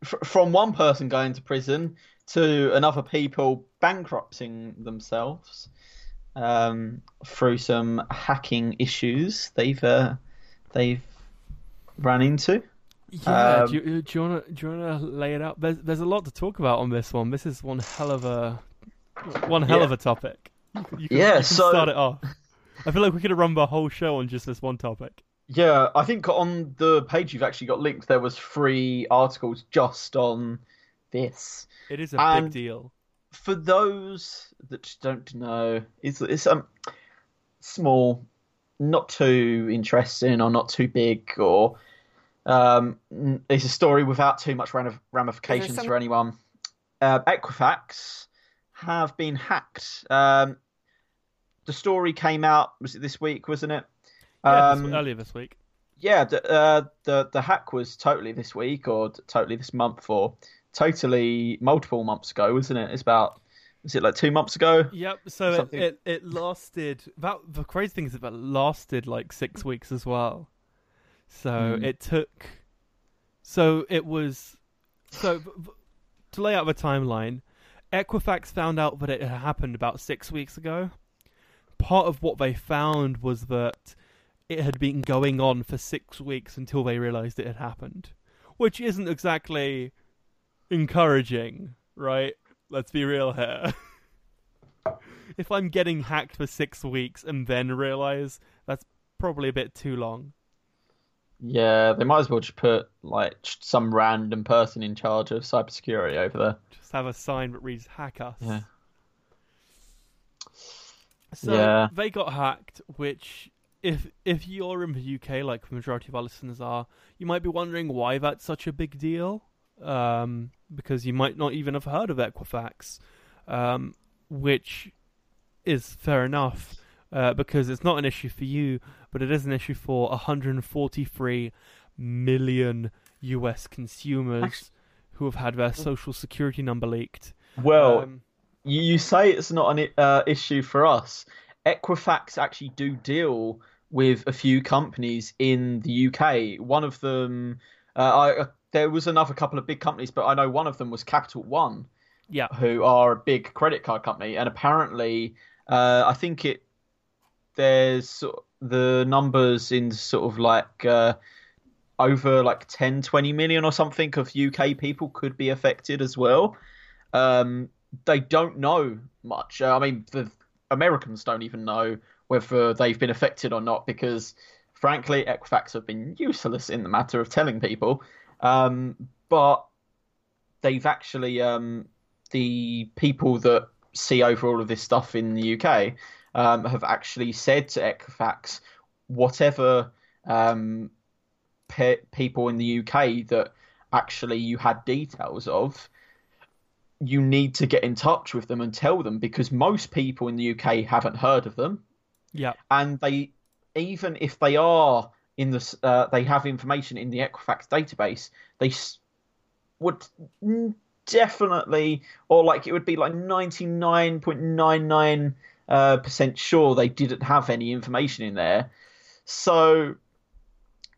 S2: f- from one person going to prison to another people bankrupting themselves um, through some hacking issues they've uh, they've ran into.
S1: yeah,
S2: Um,
S1: do you, do you wanna do you wanna lay it out? There's there's a lot to talk about on this one. This is one hell of a one hell
S2: Yeah.
S1: of a topic. You can,
S2: Yeah,
S1: you can
S2: so-
S1: start it off. I feel like we could have run the whole show on just this one topic.
S2: Yeah, I think on the page you've actually got linked, there was three articles just on this.
S1: It is a
S2: And-
S1: big deal.
S2: For those that don't know, it's it's um small, not too interesting or not too big, or um, it's a story without too much ramifications
S1: some-
S2: for anyone. Uh, Equifax have been hacked. Um, the story came out was it this week, wasn't it?
S1: Yeah, this-
S2: Um,
S1: earlier this week.
S2: yeah, the, uh, the the hack was totally this week or totally this month or totally multiple months ago, wasn't it? It's about was it like two months ago?
S1: Yep. So it, it it lasted. That the crazy thing is that it lasted like six weeks as well. So
S2: Hmm.
S1: it took. So it was. So to lay out the timeline, Equifax found out that it had happened about six weeks ago. Part of what they found was that it had been going on for six weeks until they realized it had happened, which isn't exactly encouraging, right? Let's be real here. if I'm getting hacked for six weeks and then realize that's probably a bit too long.
S2: Yeah, they might as well just put like some random person in charge of cybersecurity over there.
S1: Just have a sign that reads "hack us."
S2: Yeah.
S1: So
S2: Yeah.
S1: they got hacked, which if if you're in the UK, like the majority of our listeners are, you might be wondering why that's such a big deal. Um, because you might not even have heard of Equifax, um, which is fair enough. Uh, because it's not an issue for you, but it is an issue for 143 million US consumers who have had their social security number leaked.
S2: Well,
S1: Um,
S2: you, you say it's not an uh, issue for us. Equifax actually do deal with a few companies in the UK. One of them, uh, I, uh, there was another couple of big companies, but I know one of them was Capital One,
S1: yeah,
S2: who are a big credit card company, and apparently, uh, I think it there's the numbers in sort of like uh, over like 10, 20 million or something of UK people could be affected as well. Um, they don't know much. Uh, I mean, the Americans don't even know whether they've been affected or not because, frankly, Equifax have been useless in the matter of telling people. Um, but they've actually um, the people that see over all of this stuff in the UK um, have actually said to Equifax, whatever um, pe- people in the UK that actually you had details of, you need to get in touch with them and tell them because most people in the UK haven't heard of them,
S1: yeah.
S2: and they even if they are in the uh, they have information in the Equifax database, they s- would definitely or like it would be like ninety nine point nine nine uh, percent sure they didn't have any information in there. So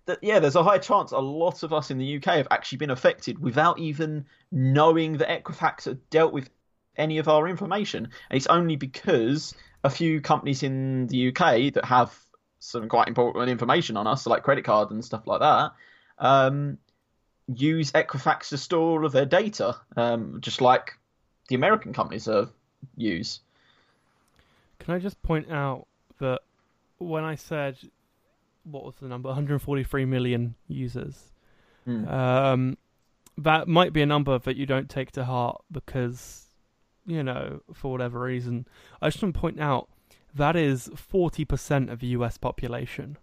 S2: that yeah, there's a high chance a lot of us in the UK have actually been affected without even knowing that Equifax had dealt with any of our information. And it's only because a few companies in the UK that have some quite important information on us, like credit card and stuff like that, um, use Equifax to store all of their data, um, just like the American companies use.
S1: Can I just point out that when I said what was the number 143 million users,
S2: Hmm.
S1: um, that might be a number that you don't take to heart because you know for whatever reason. I just want to point out that is 40% of the US population.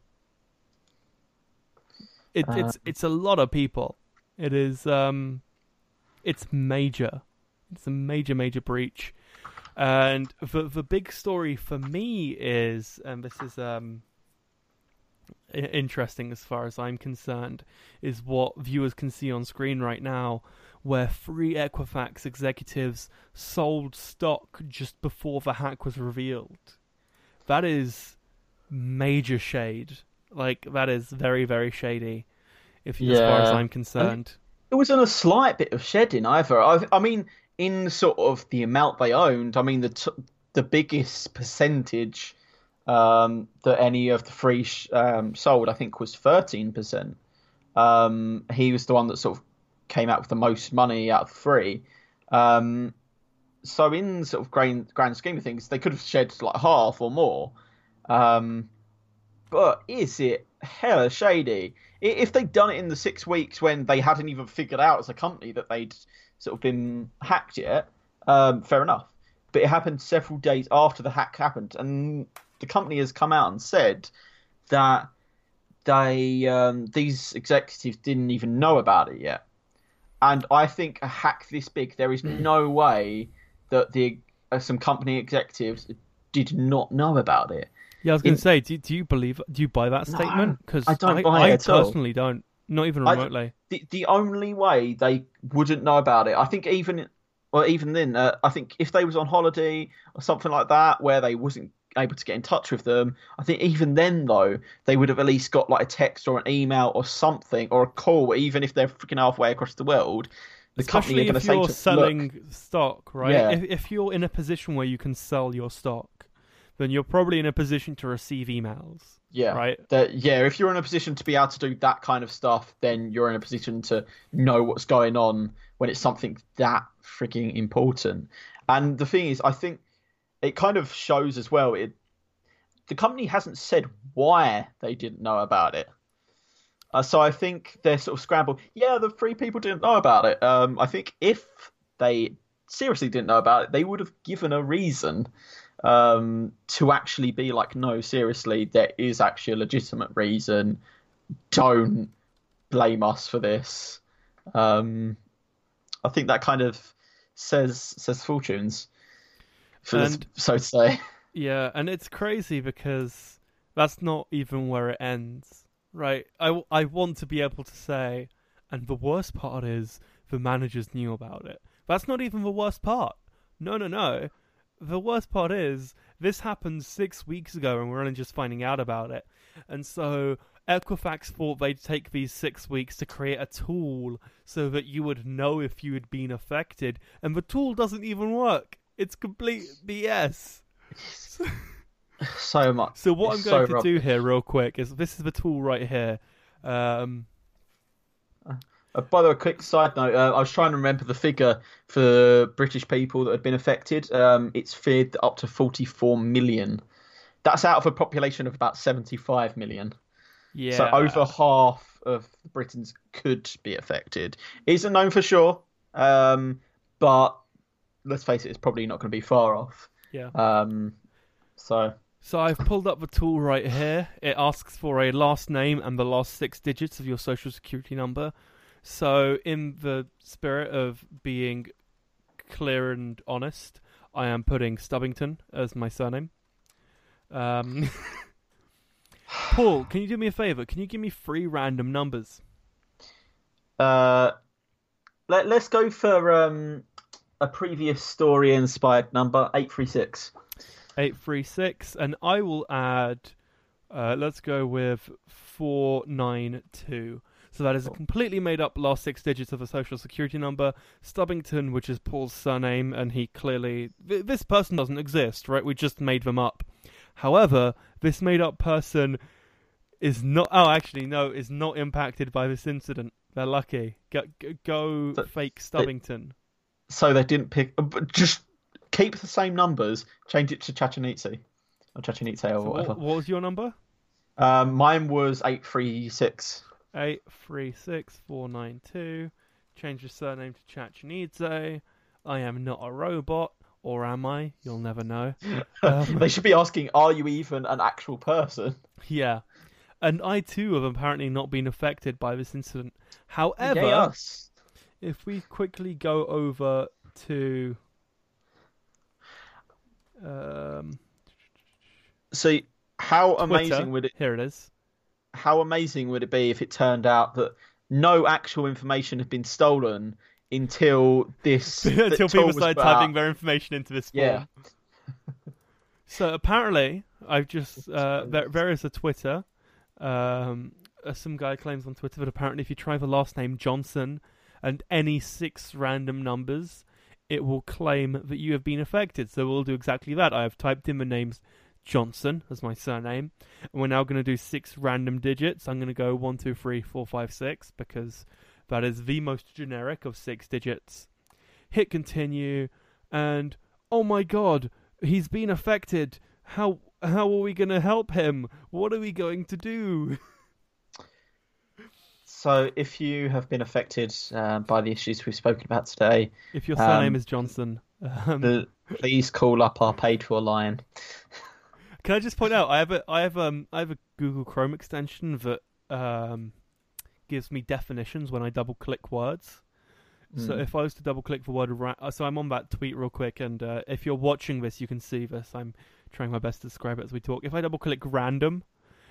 S1: It,
S2: Uh.
S1: it's it's a lot of people. It is um, it's major. It's a major major breach. And the the big story for me is, and this is um interesting as far as I'm concerned, is what viewers can see on screen right now, where three Equifax executives sold stock just before the hack was revealed. That is major shade. Like that is very very shady. If as far as I'm concerned.
S2: It wasn't a slight bit of shedding either. I, I mean, in sort of the amount they owned, I mean the t- the biggest percentage um, that any of the three sh- um, sold, I think, was thirteen percent. Um, he was the one that sort of came out with the most money out of three. Um, so in sort of grand grand scheme of things, they could have shed like half or more. Um, but is it hella shady? If they'd done it in the six weeks when they hadn't even figured out as a company that they'd sort of been hacked yet, um, fair enough. But it happened several days after the hack happened, and the company has come out and said that they um, these executives didn't even know about it yet. And I think a hack this big, there is no way that the uh, some company executives did not know about it.
S1: Yeah, I was going to say, do, do you believe? Do you buy that statement? Because
S2: I don't
S1: I,
S2: buy it
S1: I
S2: at all.
S1: personally don't. Not even
S2: I-
S1: remotely.
S2: the the only way they wouldn't know about it, I think even well even then, uh, I think if they was on holiday or something like that where they wasn't able to get in touch with them, I think even then though they would have at least got like a text or an email or something or a call, even if they're freaking halfway across the world. The company
S1: Especially
S2: are going to
S1: if
S2: say
S1: you're selling
S2: look,
S1: stock, right?
S2: Yeah.
S1: If, if you're in a position where you can sell your stock, then you're probably in a position to receive emails,
S2: yeah,
S1: right?
S2: that yeah, if you're in a position to be able to do that kind of stuff, then you're in a position to know what's going on when it's something that freaking important. And the thing is, I think it kind of shows as well. It the company hasn't said why they didn't know about it. Uh, so I think they're sort of scrambled. Yeah, the three people didn't know about it. Um, I think if they seriously didn't know about it, they would have given a reason. um, to actually be like, no, seriously, there is actually a legitimate reason. Don't blame us for this. Um, I think that kind of says says fortunes, for this, so to say.
S1: Yeah, and it's crazy because that's not even where it ends, right? I, I want to be able to say, and the worst part is the managers knew about it. That's not even the worst part. No, no, no. The worst part is this happened six weeks ago and we're only just finding out about it. And so Equifax thought they'd take these six weeks to create a tool so that you would know if you had been affected. And the tool doesn't even work. It's complete BS.
S2: So much.
S1: So what
S2: It's
S1: I'm going
S2: so
S1: to
S2: rough.
S1: do here, real quick, is this is the tool right here. Um,
S2: Uh, by the way, quick side note: uh, I was trying to remember the figure for British people that had been affected. Um, it's feared that up to 44 million. That's out of a population of about 75 million.
S1: yeah.
S2: So over half of Britons could be affected. Isn't known for sure, um, but let's face it, it's probably not going to be far off.
S1: Yeah.
S2: Um, so
S1: So I've pulled up the tool right here. It asks for a last name and the last six digits of your social security number. So in the spirit of being clear and honest, I am putting Stubbington as my surname. Um, Paul, can you do me a favor? Can you give me three random numbers?
S2: uh, let, let's go for um, a previous story inspired number eight three six.
S1: 836 and I will add uh, let's go with 492 so that is a completely made up last six digits of a social security number Stubbington which is Paul's surname and he clearly th- this person doesn't exist right? We just made them up. However this made up person is not oh actually no is not impacted by this incident. They're lucky. Go, go, go
S2: So
S1: fake Stubbington
S2: So they didn't pick. uh, but Just keep the same numbers. Change it to Chachanitsi or Chachanitse or
S1: So
S2: whatever.
S1: what, was your number
S2: Um, mine was eight three six.
S1: Eight three six four nine two. Change your surname to Chachanidze. I am not a robot, or am I? You'll never know. Um,
S2: they should be asking, "Are you even an actual person?"
S1: yeah, and I too have apparently not been affected by this incident. However,
S2: us.
S1: If we quickly go over to, um,
S2: So, how amazing would it?
S1: here it is.
S2: How amazing would it be if it turned out that no actual information had been stolen until this
S1: Until people started typing their information into this form.
S2: Yeah.
S1: so apparently, I've just uh, there, there is a Twitter. Um, uh, some guy claims on Twitter that apparently, if you try the last name Johnson and any six random numbers, it will claim that you have been affected. So we'll do exactly that. I have typed in the names Johnson as my surname, and we're now going to do six random digits. I'm going to go one, two, three, four, five, six because that is the most generic of six digits. Hit continue, and oh my god, he's been affected. How how are we going to help him? What are we going to do?
S2: So, if you have been affected uh, by the issues we've spoken about today,
S1: If your surname
S2: Um,
S1: is Johnson, um,
S2: the, please call up our paid for line.
S1: Can I just point out I have a I have um I have a Google Chrome extension that um gives me definitions when I double click words. So
S2: Mm.
S1: if I was to double click the word ra- uh, so I'm on that tweet real quick and uh, if you're watching this you can see this. I'm trying my best to describe it as we talk. If I double click random,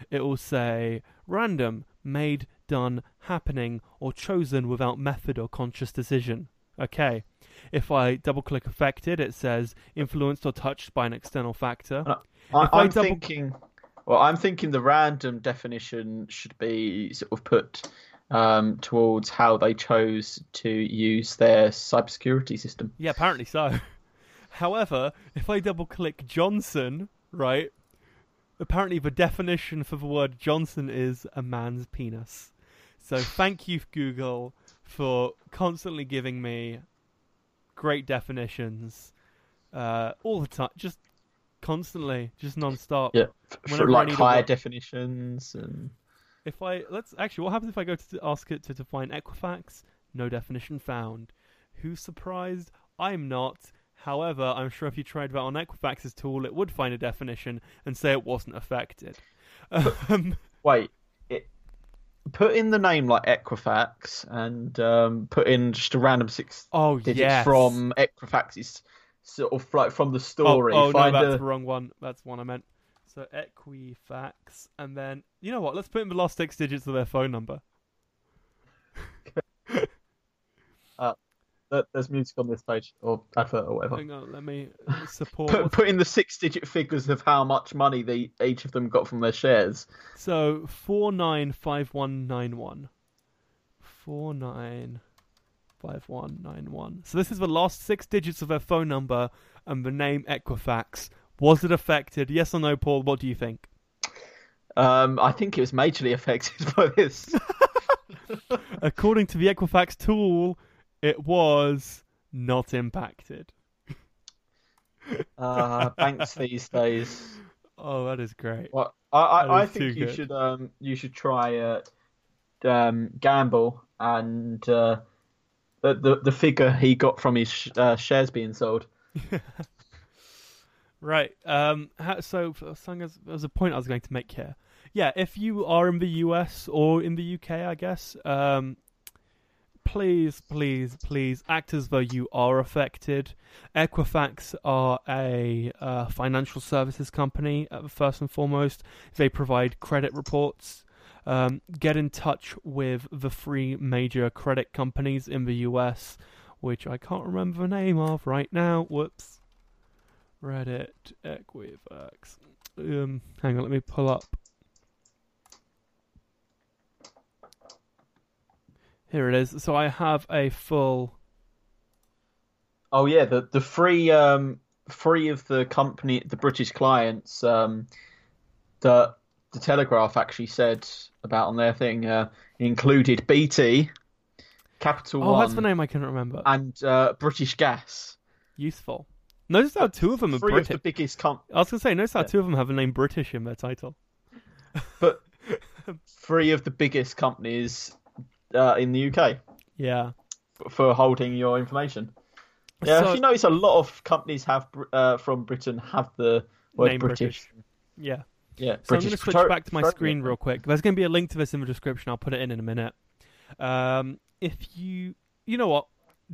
S1: it will say random, made, done, happening or chosen without method or conscious decision. Okay. If I double click affected, it says influenced or touched by an external factor.
S2: I, I'm
S1: double-
S2: thinking. Well, I'm thinking the random definition should be sort of put um, towards how they chose to use their cybersecurity system.
S1: Yeah, apparently so. However, if I double click Johnson, right, apparently the definition for the word Johnson is a man's penis. So thank you, Google, for constantly giving me great definitions uh, all the time, just constantly, just non-stop.
S2: Yeah,
S1: Whenever
S2: for
S1: I
S2: like higher definitions and
S1: If I let's actually, what happens if I go to ask it to define Equifax? No definition found. Who's surprised? I'm not. However, I'm sure if you tried that on Equifax's tool, it would find a definition and say it wasn't affected. Um,
S2: Wait, it, put in the name like Equifax and um, put in just a random six
S1: oh
S2: digits
S1: yes.
S2: from Equifax's sort of like from the
S1: Oh,
S2: story.
S1: oh no,
S2: Find
S1: that's
S2: a-
S1: the wrong one. That's one I meant. So Equifax, and then you know what? Let's put in the last six digits of their phone number.
S2: there- There's music on this page or advert or whatever.
S1: Hang on, let me support.
S2: Put, put in the six-digit figures of how much money they each of them got from their shares.
S1: So four nine five one nine one. Four nine five one nine one. So this is the last six digits of their phone number and the name Equifax. Was it affected? Yes or no, Paul? What do you think?
S2: Um, I think it was majorly affected by this.
S1: According to the Equifax tool, it was not impacted.
S2: Uh, banks these days.
S1: Oh, that is great.
S2: Well, I, I, I think you
S1: good.
S2: should um you should try uh, um gamble and uh, the, the the figure he got from his sh- uh, shares being sold.
S1: Right. Um. ha- So, for- something as- there's a point I was going to make here. Yeah, if you are in the US or in the UK, I guess. Um. Please, please, please act as though you are affected. Equifax are a uh, financial services company, uh, first and foremost. They provide credit reports. Um, get in touch with the three major credit companies in the US, which I can't remember the name of right now. Whoops. Reddit, Equifax. Um, hang on, let me pull up. Here it is. So I have a full.
S2: Oh yeah, the the three um three of the company the British clients um that the Telegraph actually said about on their thing uh, included BT, Capital
S1: Oh,
S2: One,
S1: that's the name I couldn't remember.
S2: and uh, British Gas.
S1: Useful. Notice how two of them are
S2: Three
S1: British.
S2: of the biggest com-
S1: I was gonna say, notice how
S2: Yeah.
S1: two of them have the name British in their title.
S2: but three of the biggest companies uh, in the UK
S1: Yeah.
S2: for holding your information. Yeah,
S1: So-
S2: if you notice, a lot of companies have uh, from Britain have the word
S1: Name
S2: British.
S1: Yeah.
S2: Yeah,
S1: So
S2: British.
S1: I'm going to switch back to my screen real quick. There's going to be a link to this in the description. I'll put it in in a minute. Um, if you, you know what,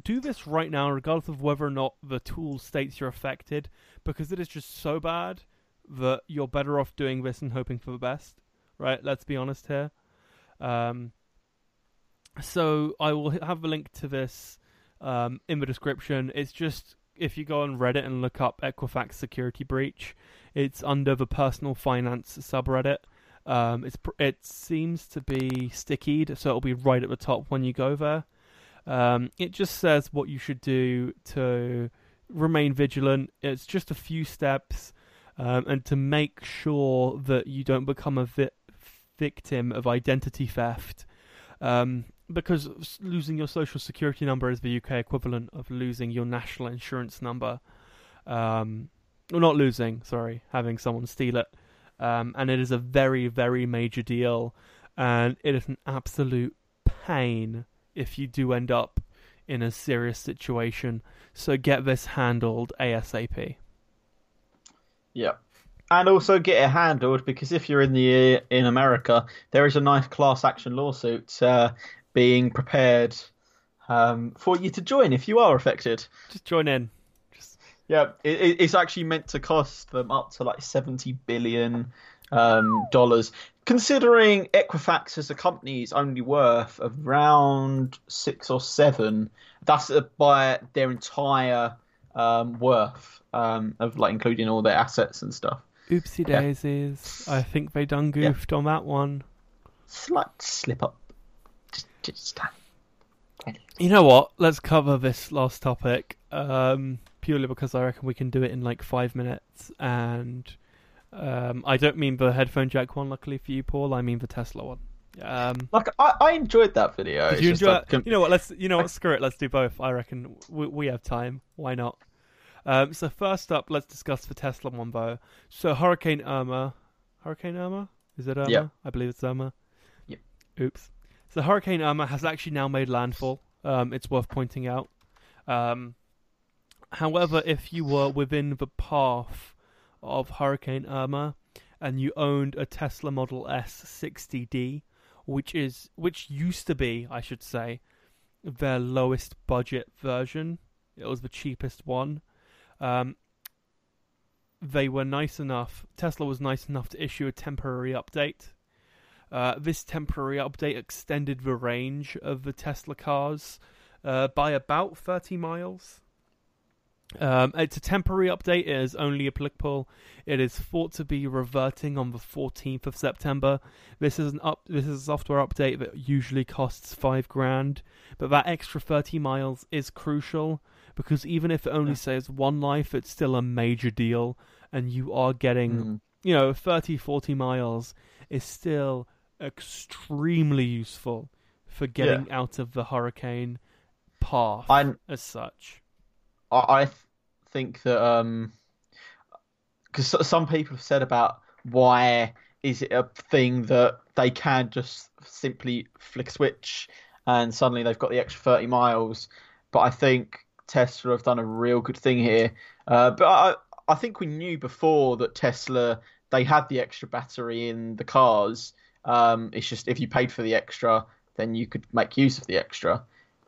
S1: do this right now, regardless of whether or not the tool states you're affected, because it is just so bad that you're better off doing this and hoping for the best. Right? Let's be honest here. Um, so I will have a link to this um, in the description. It's just if you go on Reddit and look up Equifax security breach, it's under the personal finance subreddit. Um, it's it seems to be stickied, so it'll be right at the top when you go there. Um, it just says what you should do to remain vigilant. It's just a few steps, um, and to make sure that you don't become a vi- victim of identity theft. Um, because losing your social security number is the UK equivalent of losing your national insurance number. Um, well, not losing, sorry, having someone steal it. Um, and it is a very, very major deal. And it is an absolute pain if you do end up in a serious situation. So get this handled ASAP.
S2: Yeah. And also get it handled because if you're in the in America, there is a nice class action lawsuit uh, being prepared um, for you to join if you are affected.
S1: Just join in. Just
S2: Yeah, it, it- it's actually meant to cost them up to like seventy billion um, dollars. Considering Equifax as a company is only worth around six or seven, that's by their entire um, worth um, of like including all their assets and stuff.
S1: oopsie
S2: Yeah.
S1: daisies. I think they done
S2: Yeah.
S1: goofed on that one.
S2: Slight slip up. Just, just
S1: You know what? Let's cover this last topic. Um, purely because I reckon we can do it in like five minutes. And um, I don't mean the headphone jack one, luckily for you, Paul. I mean the Tesla one. Um,
S2: like I, I enjoyed that video.
S1: did you enjoy
S2: like?
S1: You know what? Let's. You know what? Screw it. Let's do both. I reckon we, we have time. Why not? Um, so first up, let's discuss the Tesla one, though. So Hurricane Irma, Hurricane Irma, is it Irma?
S2: Yeah.
S1: I believe it's Irma.
S2: Yep.
S1: Oops. So Hurricane Irma has actually now made landfall. Um, it's worth pointing out. Um, However, if you were within the path of Hurricane Irma and you owned a Tesla Model S 60D, which is which used to be, I should say, their lowest budget version. It was the cheapest one. Um, they were nice enough. Tesla was nice enough to issue a temporary update. Uh, this temporary update extended the range of the Tesla cars uh, by about 30 miles. Um, it's a temporary update. It is only applicable. It is thought to be reverting on the 14th of September. This is an up. This is a software update that usually costs five grand, but that extra 30 miles is crucial because even if it only
S2: Yeah.
S1: saves one life, it's still a major deal, and you are getting,
S2: Mm.
S1: you know, 30, 40 miles is still extremely useful for getting out of the hurricane path
S2: I
S1: as such.
S2: I, I think that um, because some people have said about why is it a thing that they can just simply flick a switch and suddenly they've got the extra 30 miles. But I think Tesla have done a real good thing here. Uh, but I, I think we knew before that Tesla they had the extra battery in the cars. Um, it's just if you paid for the extra, then you could make use of the extra.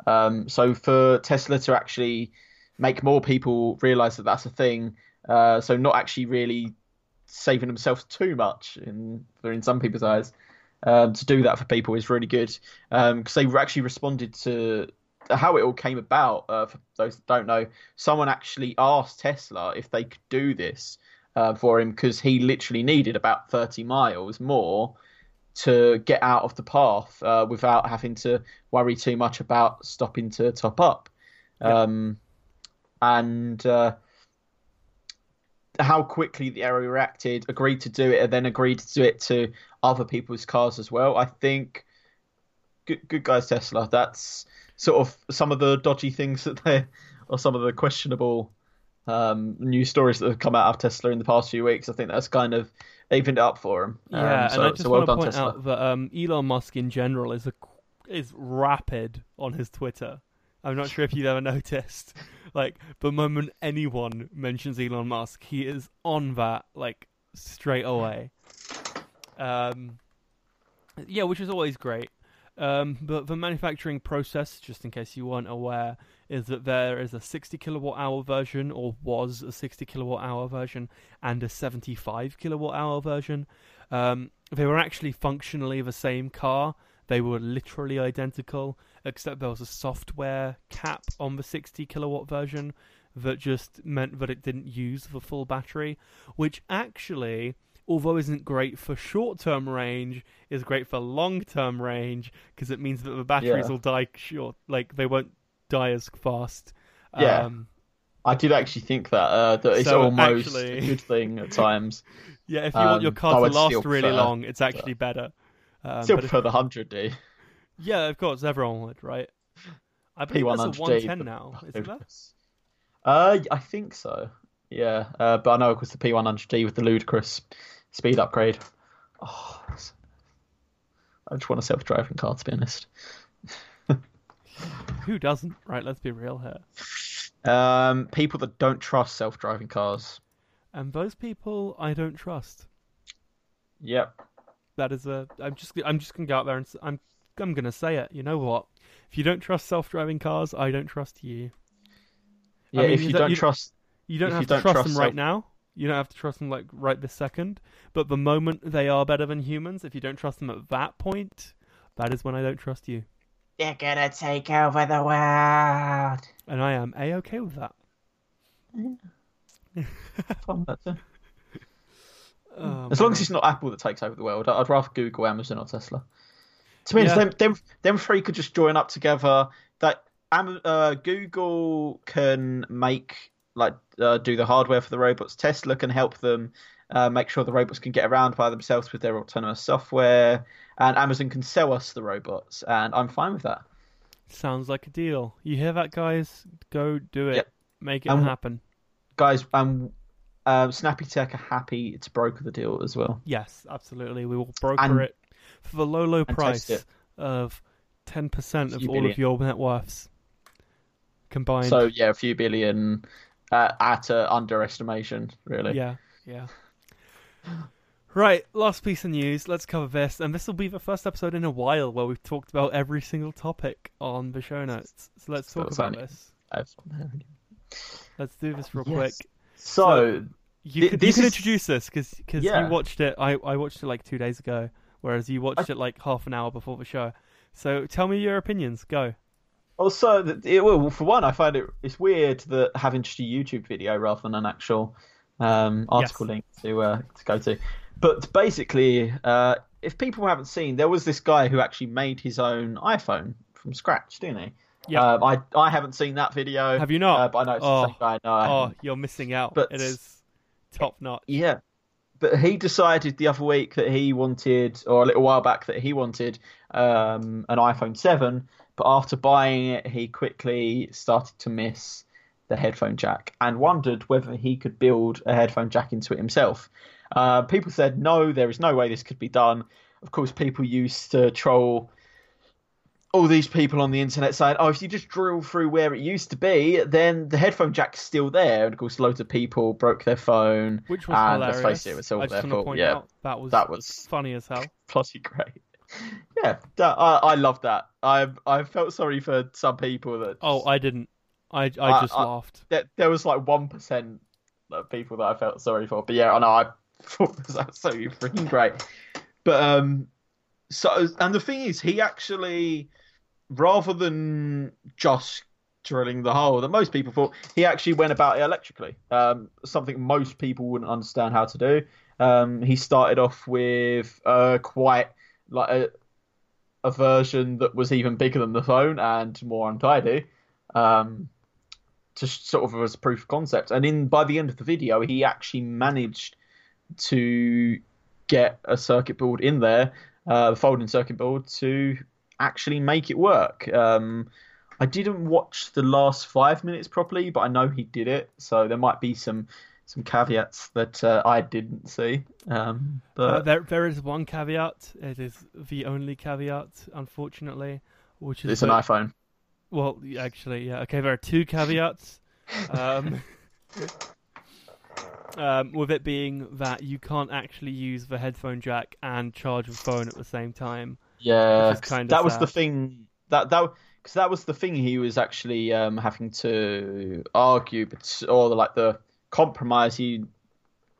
S2: Um, so for Tesla to actually make more people realize that that's a thing, uh, so not actually really saving themselves too much in in some people's eyes. Um, to do that for people is really good because they actually responded to how it all came about. Uh, for those that don't know, someone actually asked Tesla if they could do this uh, for him because he literally needed about 30 miles more to get out of the path uh, without having to worry too much about stopping to top up.
S1: Yeah.
S2: Um, and uh, how quickly the area reacted, agreed to do it, and then agreed to do it to other people's cars as well. I think good, good guys, Tesla. That's sort of some of the dodgy things that they, or some of the questionable um, news stories that have come out of Tesla in the past few weeks. I think that's kind of evened it up for him.
S1: Yeah,
S2: um, so,
S1: and I just
S2: so well
S1: want to point
S2: Tesla.
S1: out that um, Elon Musk in general is a is rapid on his Twitter. I'm not sure if you've ever noticed. Like the moment anyone mentions Elon Musk, he is on that like straight away. Um, yeah, which is always great. Um, but the manufacturing process, just in case you weren't aware, is that there is a 60 kilowatt hour version, or was a 60 kilowatt hour version, and a 75 kilowatt hour version. Um, they were actually functionally the same car. They were literally identical, except there was a software cap on the 60 kilowatt version that just meant that it didn't use the full battery, which actually, although isn't great for short term range, is great for long term range because it means that the batteries
S2: Yeah.
S1: will die short, like they won't die as fast.
S2: Yeah.
S1: Um,
S2: I did actually think that uh, that it's
S1: So,
S2: almost
S1: actually-
S2: a good thing at times.
S1: yeah, if you want your
S2: Um,
S1: car to last really
S2: prefer-
S1: long, it's actually better. Um,
S2: Still
S1: but if-
S2: prefer the hundred D.
S1: Yeah, of course, everyone would, right? I believe there's a
S2: P100D.
S1: 110 now, isn't there?
S2: Uh, I think so. Yeah, uh, but I know it was the P100D with the ludicrous speed upgrade. Oh, I just want a self-driving car, to be honest.
S1: Who doesn't, right? Let's be real here.
S2: Um, people that don't trust self-driving cars.
S1: And those people, I don't trust.
S2: Yep.
S1: That is a. I'm just. I'm just gonna go out there and. I'm. I'm gonna say it. You know what? If you don't trust self-driving cars, I don't trust you.
S2: Yeah,
S1: mean,
S2: if
S1: is
S2: you don't
S1: you-
S2: trust,
S1: You don't have
S2: you
S1: to
S2: don't
S1: trust,
S2: trust
S1: them right
S2: self-
S1: now. You don't have to trust them like right this second. But the moment they are better than humans, if you don't trust them at that point, that is when I don't trust you.
S2: They're gonna take over the world.
S1: And I am a okay with that.
S2: Fun, that's it.
S1: Oh,
S2: As long as it's not Apple that takes over the world, I'd rather Google, Amazon, or Tesla. To me,
S1: Yeah.
S2: them, them them three could just join up together. That uh, Google can make like uh, do the hardware for the robots. Tesla can help them uh, make sure the robots can get around by themselves with their autonomous software, and Amazon can sell us the robots. And I'm fine with that.
S1: Sounds like a deal. You hear that, guys? Go do it.
S2: Yep.
S1: Make it
S2: Um,
S1: happen.
S2: Guys, um, uh, Snappy Tech are happy to broker the deal as well.
S1: Yes, absolutely. We will broker
S2: And-
S1: it for the low, low price of 10% of all
S2: billion.
S1: of your net worths combined.
S2: So yeah, a few billion. uh, at uh, underestimation, really.
S1: Yeah, yeah. Right, last piece of news. Let's cover this, and this will be the first episode in a while where we've talked about every single topic on the show notes. So let's talk about
S2: only-
S1: this.
S2: I've-
S1: Let's do this real
S2: Yes.
S1: quick.
S2: So,
S1: You,
S2: Th-
S1: could,
S2: this
S1: you can
S2: is-
S1: introduce this because
S2: Yeah.
S1: you watched it. I, I watched it like two days ago, whereas you watched
S2: I-
S1: it like half an hour before the show. So tell me your opinions. Go.
S2: Also, th- it, well, for one, I find it it's weird that having just a YouTube video rather than an actual um, article
S1: Yes.
S2: link to uh, to go to. But basically, uh, if people haven't seen, there was this guy who actually made his own iPhone from scratch, didn't he?
S1: Yeah.
S2: Um, I I haven't seen that video.
S1: Have you not?
S2: Uh, but I know it's
S1: Oh.
S2: the same guy. No,
S1: oh, you're missing out.
S2: But-
S1: it is top notch.
S2: Yeah. But he decided the other week that he wanted, or a little while back, that he wanted um, an iPhone 7. But after buying it, he quickly started to miss the headphone jack and wondered whether he could build a headphone jack into it himself. Uh, people said, no, there is no way this could be done. Of course, people used to troll all these people on the internet saying, "Oh, if you just drill through where it used to be, then the headphone jack's still there." And of course, loads of people broke their phone.
S1: Which was
S2: and
S1: hilarious.
S2: let's face it, it was all
S1: I
S2: their fault. Yeah,
S1: out that was
S2: that was
S1: funny as hell.
S2: bloody great. Yeah, that, I I love that. I I felt sorry for some people that.
S1: Oh, I didn't. I I
S2: I-
S1: just
S2: I-
S1: laughed.
S2: there, there was like one percent of people that I felt sorry for. But yeah, I know I thought it was absolutely freaking great. But um, so and the thing is, he actually, rather than just drilling the hole that most people thought, he actually went about it electrically. Um, something most people wouldn't understand how to do. Um, he started off with uh, quite like a, a version that was even bigger than the phone and more untidy. Um, to sort of as proof of concept. And in by the end of the video, he actually managed to get a circuit board in there, uh, the folding circuit board, to actually make it work. Um, I didn't watch the last five minutes properly, but I know he did it, so there might be some some caveats that uh, I didn't see. Um, but
S1: Uh, there there is one caveat. It is the only caveat, unfortunately, which is
S2: it's an iPhone.
S1: Well, actually, yeah. Okay, there are two caveats. Um, um, with it being that you can't actually use the headphone jack and charge the phone at the same time.
S2: Yeah,
S1: Which is
S2: 'cause
S1: kinda
S2: that was the thing that that because that was the thing he was actually um, having to argue, but or like the compromise he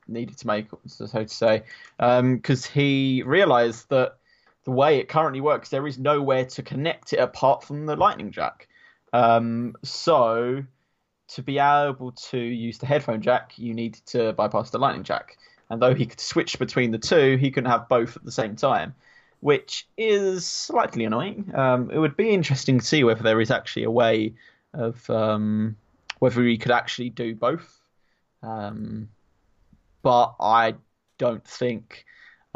S2: needed to make, so to say, because he realised that the way it currently works, there is nowhere to connect it apart from the lightning jack. Um, so to be able to use the headphone jack, you needed to bypass the lightning jack. And though he could switch between the two, he couldn't have both at the same time which is slightly annoying. Um, it would be interesting to see whether there is actually a way of um, whether he could actually do both. Um, but I don't think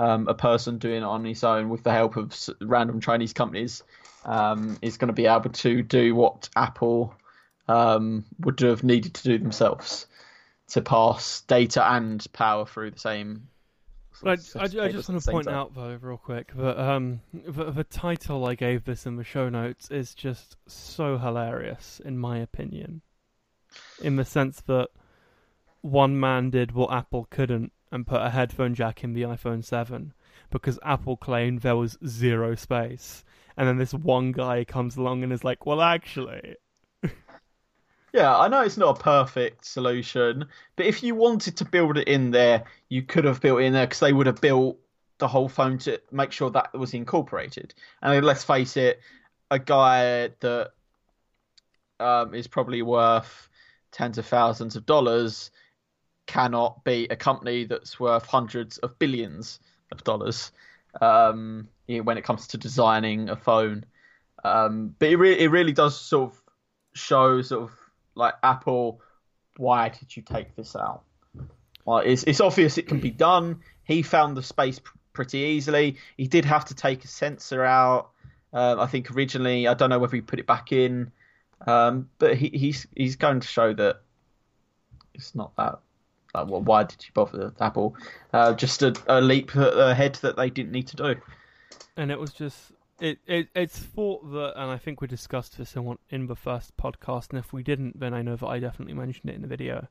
S2: um, a person doing it on his own with the help of random Chinese companies um, is going to be able to do what Apple um, would have needed to do themselves to pass data and power through the same.
S1: I, I, I just want to point
S2: time.
S1: out though, real quick, that um, the, the title I gave this in the show notes is just so hilarious, in my opinion. In the sense that one man did what Apple couldn't and put a headphone jack in the iPhone 7 because Apple claimed there was zero space. And then this one guy comes along and is like, well, actually.
S2: Yeah, I know it's not a perfect solution, but if you wanted to build it in there, you could have built it in there because they would have built the whole phone to make sure that was incorporated. And let's face it, a guy that um, is probably worth tens of thousands of dollars cannot be a company that's worth hundreds of billions of dollars um, when it comes to designing a phone. Um, but it, re- it really does sort of show sort of like Apple, why did you take this out? Well, it's it's obvious it can be done. He found the space pr- pretty easily. He did have to take a sensor out. Um, I think originally, I don't know whether he put it back in, um, but he, he's he's going to show that it's not that. Like, well, why did you bother Apple? Uh, just a, a leap ahead that they didn't need to do.
S1: And it was just it, it it's thought that, and I think we discussed this in, one, in the first podcast, and if we didn't, then I know that I definitely mentioned it in the video.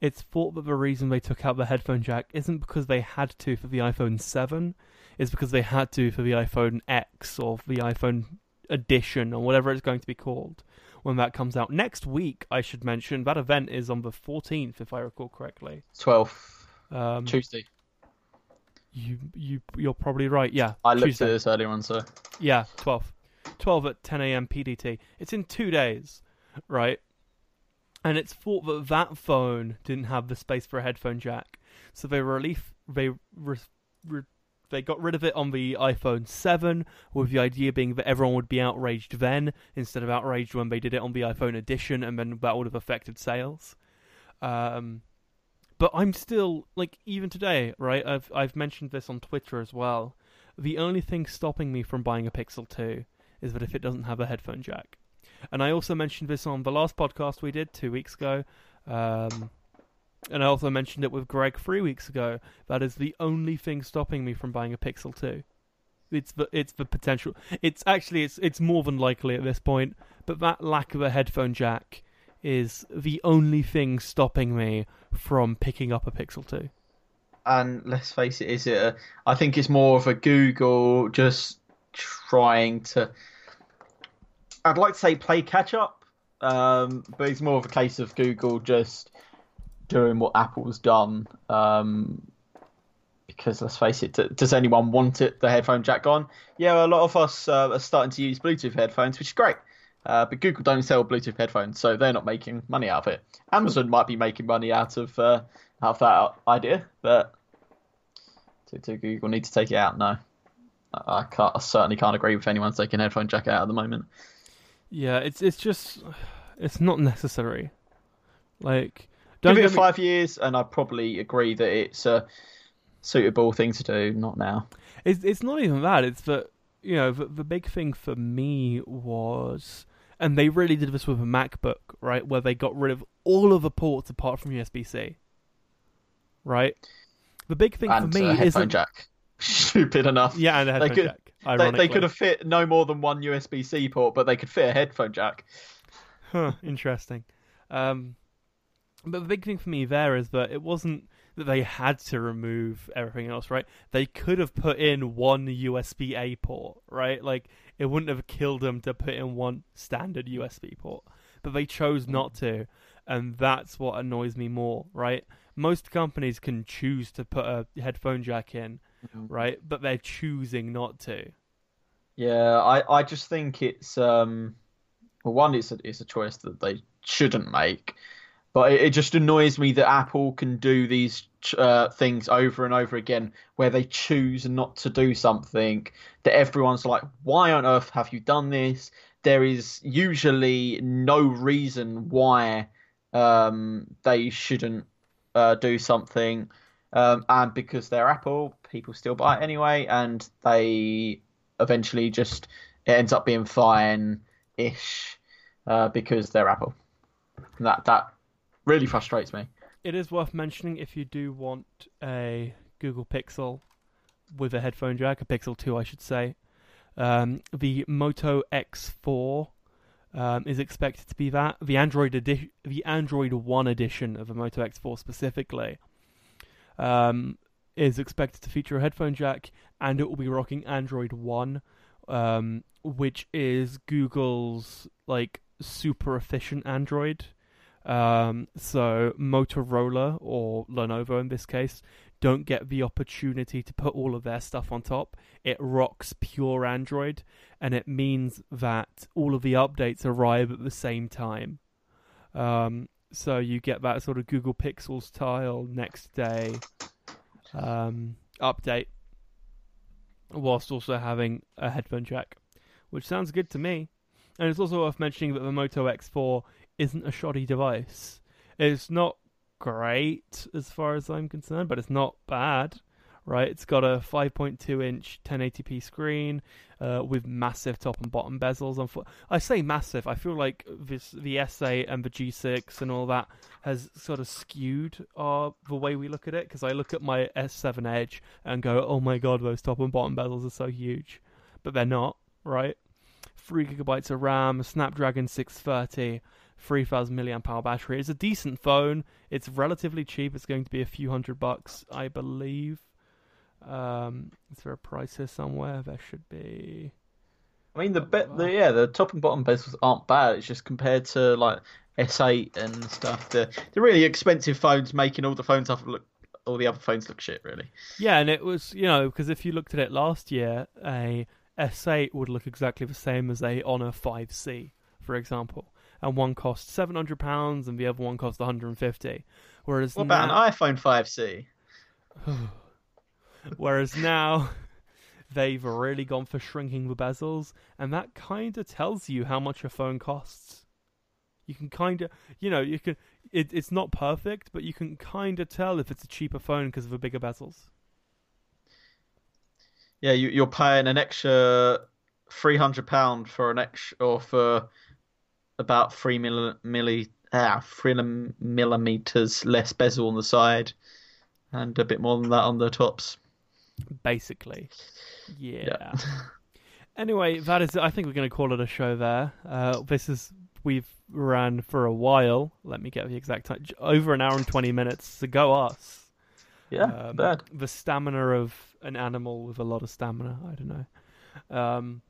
S1: It's thought that the reason they took out the headphone jack isn't because they had to for the iPhone 7, it's because they had to for the iPhone X or the iPhone edition or whatever it's going to be called when that comes out next week. I should mention that event is on the 14th, if I recall correctly.
S2: 12th
S1: Um,
S2: Tuesday.
S1: you you you're probably right. Yeah,
S2: I looked
S1: Tuesday.
S2: at this earlier on, so
S1: Yeah, 12. 12 at 10 a.m. PDT. It's in two days, right? And it's thought that that phone didn't have the space for a headphone jack, so they relief they re, re, they got rid of it on the iPhone 7, with the idea being that everyone would be outraged then instead of outraged when they did it on the iPhone edition, and then that would have affected sales. Um, but I'm still like even today, right? I've I've mentioned this on Twitter as well. The only thing stopping me from buying a Pixel 2 is that if it doesn't have a headphone jack. And I also mentioned this on the last podcast we did two weeks ago. Um, and I also mentioned it with Greg three weeks ago. That is the only thing stopping me from buying a Pixel 2. It's the it's the potential. It's actually it's it's more than likely at this point, but that lack of a headphone jack is the only thing stopping me from picking up a Pixel 2.
S2: and let's face it, is it? A, I think it's more of a Google just trying to. I'd like to say play catch up, um, but it's more of a case of Google just doing what Apple's done. Um, because let's face it, does anyone want it? The headphone jack on? Yeah, a lot of us uh, are starting to use Bluetooth headphones, which is great. Uh, but Google don't sell Bluetooth headphones, so they're not making money out of it. Amazon might be making money out of uh, out of that idea, but do, do Google need to take it out? No, I, I can't. I certainly can't agree with anyone taking headphone jack out at the moment.
S1: Yeah, it's it's just it's not necessary. Like don't
S2: Give it
S1: me-
S2: five years, and I probably agree that it's a suitable thing to do. Not now.
S1: It's it's not even that. It's that you know the, the big thing for me was, and they really did this with a MacBook, right? Where they got rid of all of the ports apart from USB C. Right. The big thing
S2: and
S1: for me is
S2: a headphone
S1: isn't
S2: jack. Stupid enough.
S1: yeah, and a headphone
S2: could-
S1: jack.
S2: They,
S1: Ironically,
S2: they could have fit no more than one USB C port, but they could fit a headphone jack.
S1: Huh, interesting. Um, but the big thing for me there is that it wasn't that they had to remove everything else, right? They could have put in one USB A port, right? Like it wouldn't have killed them to put in one standard USB port, but they chose not to, and that's what annoys me more, right? Most companies can choose to put a headphone jack in, right? But they're choosing not to.
S2: Yeah, I, I just think it's um, well, one, it's a, it's a choice that they shouldn't make, but it, it just annoys me that Apple can do these uh, things over and over again, where they choose not to do something that everyone's like, why on earth have you done this? There is usually no reason why um, they shouldn't uh, do something, um, and because they're Apple, people still buy it anyway, and they eventually just it ends up being fine ish uh, because they're Apple. That that really frustrates me.
S1: It is worth mentioning if you do want a Google Pixel with a headphone jack, a Pixel 2, I should say. Um, the Moto X4 um, is expected to be that. The Android edi- the Android One edition of the Moto X4 specifically um, is expected to feature a headphone jack, and it will be rocking Android One, um, which is Google's like super efficient Android. Um, so Motorola or Lenovo in this case don't get the opportunity to put all of their stuff on top. It rocks pure Android, and it means that all of the updates arrive at the same time. Um, so you get that sort of Google Pixel style next day um, update, whilst also having a headphone jack, which sounds good to me. And it's also worth mentioning that the Moto X4 isn't a shoddy device. It's not great as far as I'm concerned, but it's not bad, right? It's got a 5.2 inch 1080p screen uh, with massive top and bottom bezels. Unfo- I say massive. I feel like this the S8 and the G6 and all that has sort of skewed our the way we look at it. Because I look at my S7 Edge and go, "Oh my god, those top and bottom bezels are so huge," but they're not. right? Three gigabytes of RAM, Snapdragon 630, 3000 milliamp hour battery. It's a decent phone. It's relatively cheap. It's going to be a few hundred bucks, I believe. Um, is there a price here somewhere? There should be.
S2: I mean, the, be- the yeah, the top and bottom bezels aren't bad. It's just compared to like S8 and stuff. The the really expensive phones making all the phones up look all the other phones look shit, really.
S1: Yeah, and it was you know because if you looked at it last year, a S8 would look exactly the same as a Honor 5C, for example, and one costs seven hundred pounds and the other one costs one hundred and fifty. Whereas
S2: what about
S1: now...
S2: an iPhone 5C?
S1: Whereas now they've really gone for shrinking the bezels, and that kind of tells you how much a phone costs. You can kind of, you know, you can. It, it's not perfect, but you can kind of tell if it's a cheaper phone because of the bigger bezels.
S2: Yeah, you, you're paying an extra three hundred pound for an extra, or for about three milli, milli ah, three millimeters less bezel on the side, and a bit more than that on the tops.
S1: Basically, yeah. yeah. anyway, that is. I think we're going to call it a show there. Uh, this is we've ran for a while. Let me get the exact time. Over an hour and twenty minutes. So go us.
S2: Yeah, um, bad.
S1: The stamina of an animal with a lot of stamina. I don't know. Um,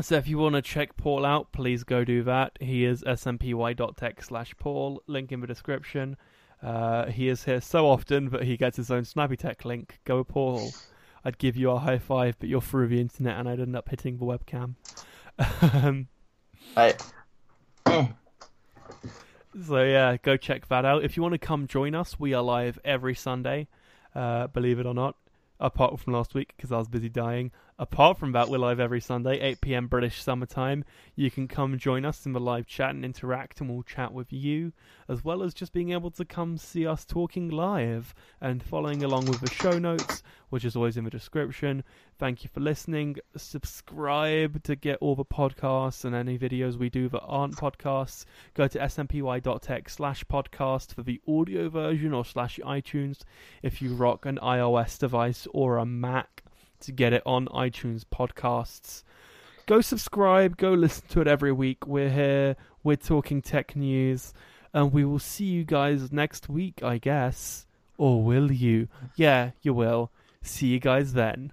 S1: so if you want to check Paul out, please go do that. He is smpy.tech slash Paul. Link in the description. Uh, he is here so often that he gets his own Snappy Tech link. Go, Paul. I'd give you a high five, but you're through the internet and I'd end up hitting the webcam. um,
S2: I...
S1: so yeah, go check that out. If you want to come join us, we are live every Sunday. Uh, believe it or not, apart from last week because I was busy dying. Apart from that, we're live every Sunday, 8 p.m. British summertime. You can come join us in the live chat and interact, and we'll chat with you, as well as just being able to come see us talking live and following along with the show notes, which is always in the description. Thank you for listening. Subscribe to get all the podcasts and any videos we do that aren't podcasts. Go to smpy.tech slash podcast for the audio version or slash iTunes if you rock an iOS device or a Mac to get it on iTunes podcasts. Go subscribe, go listen to it every week. We're here, we're talking tech news, and we will see you guys next week, I guess. Or will you? Yeah, you will. See you guys then.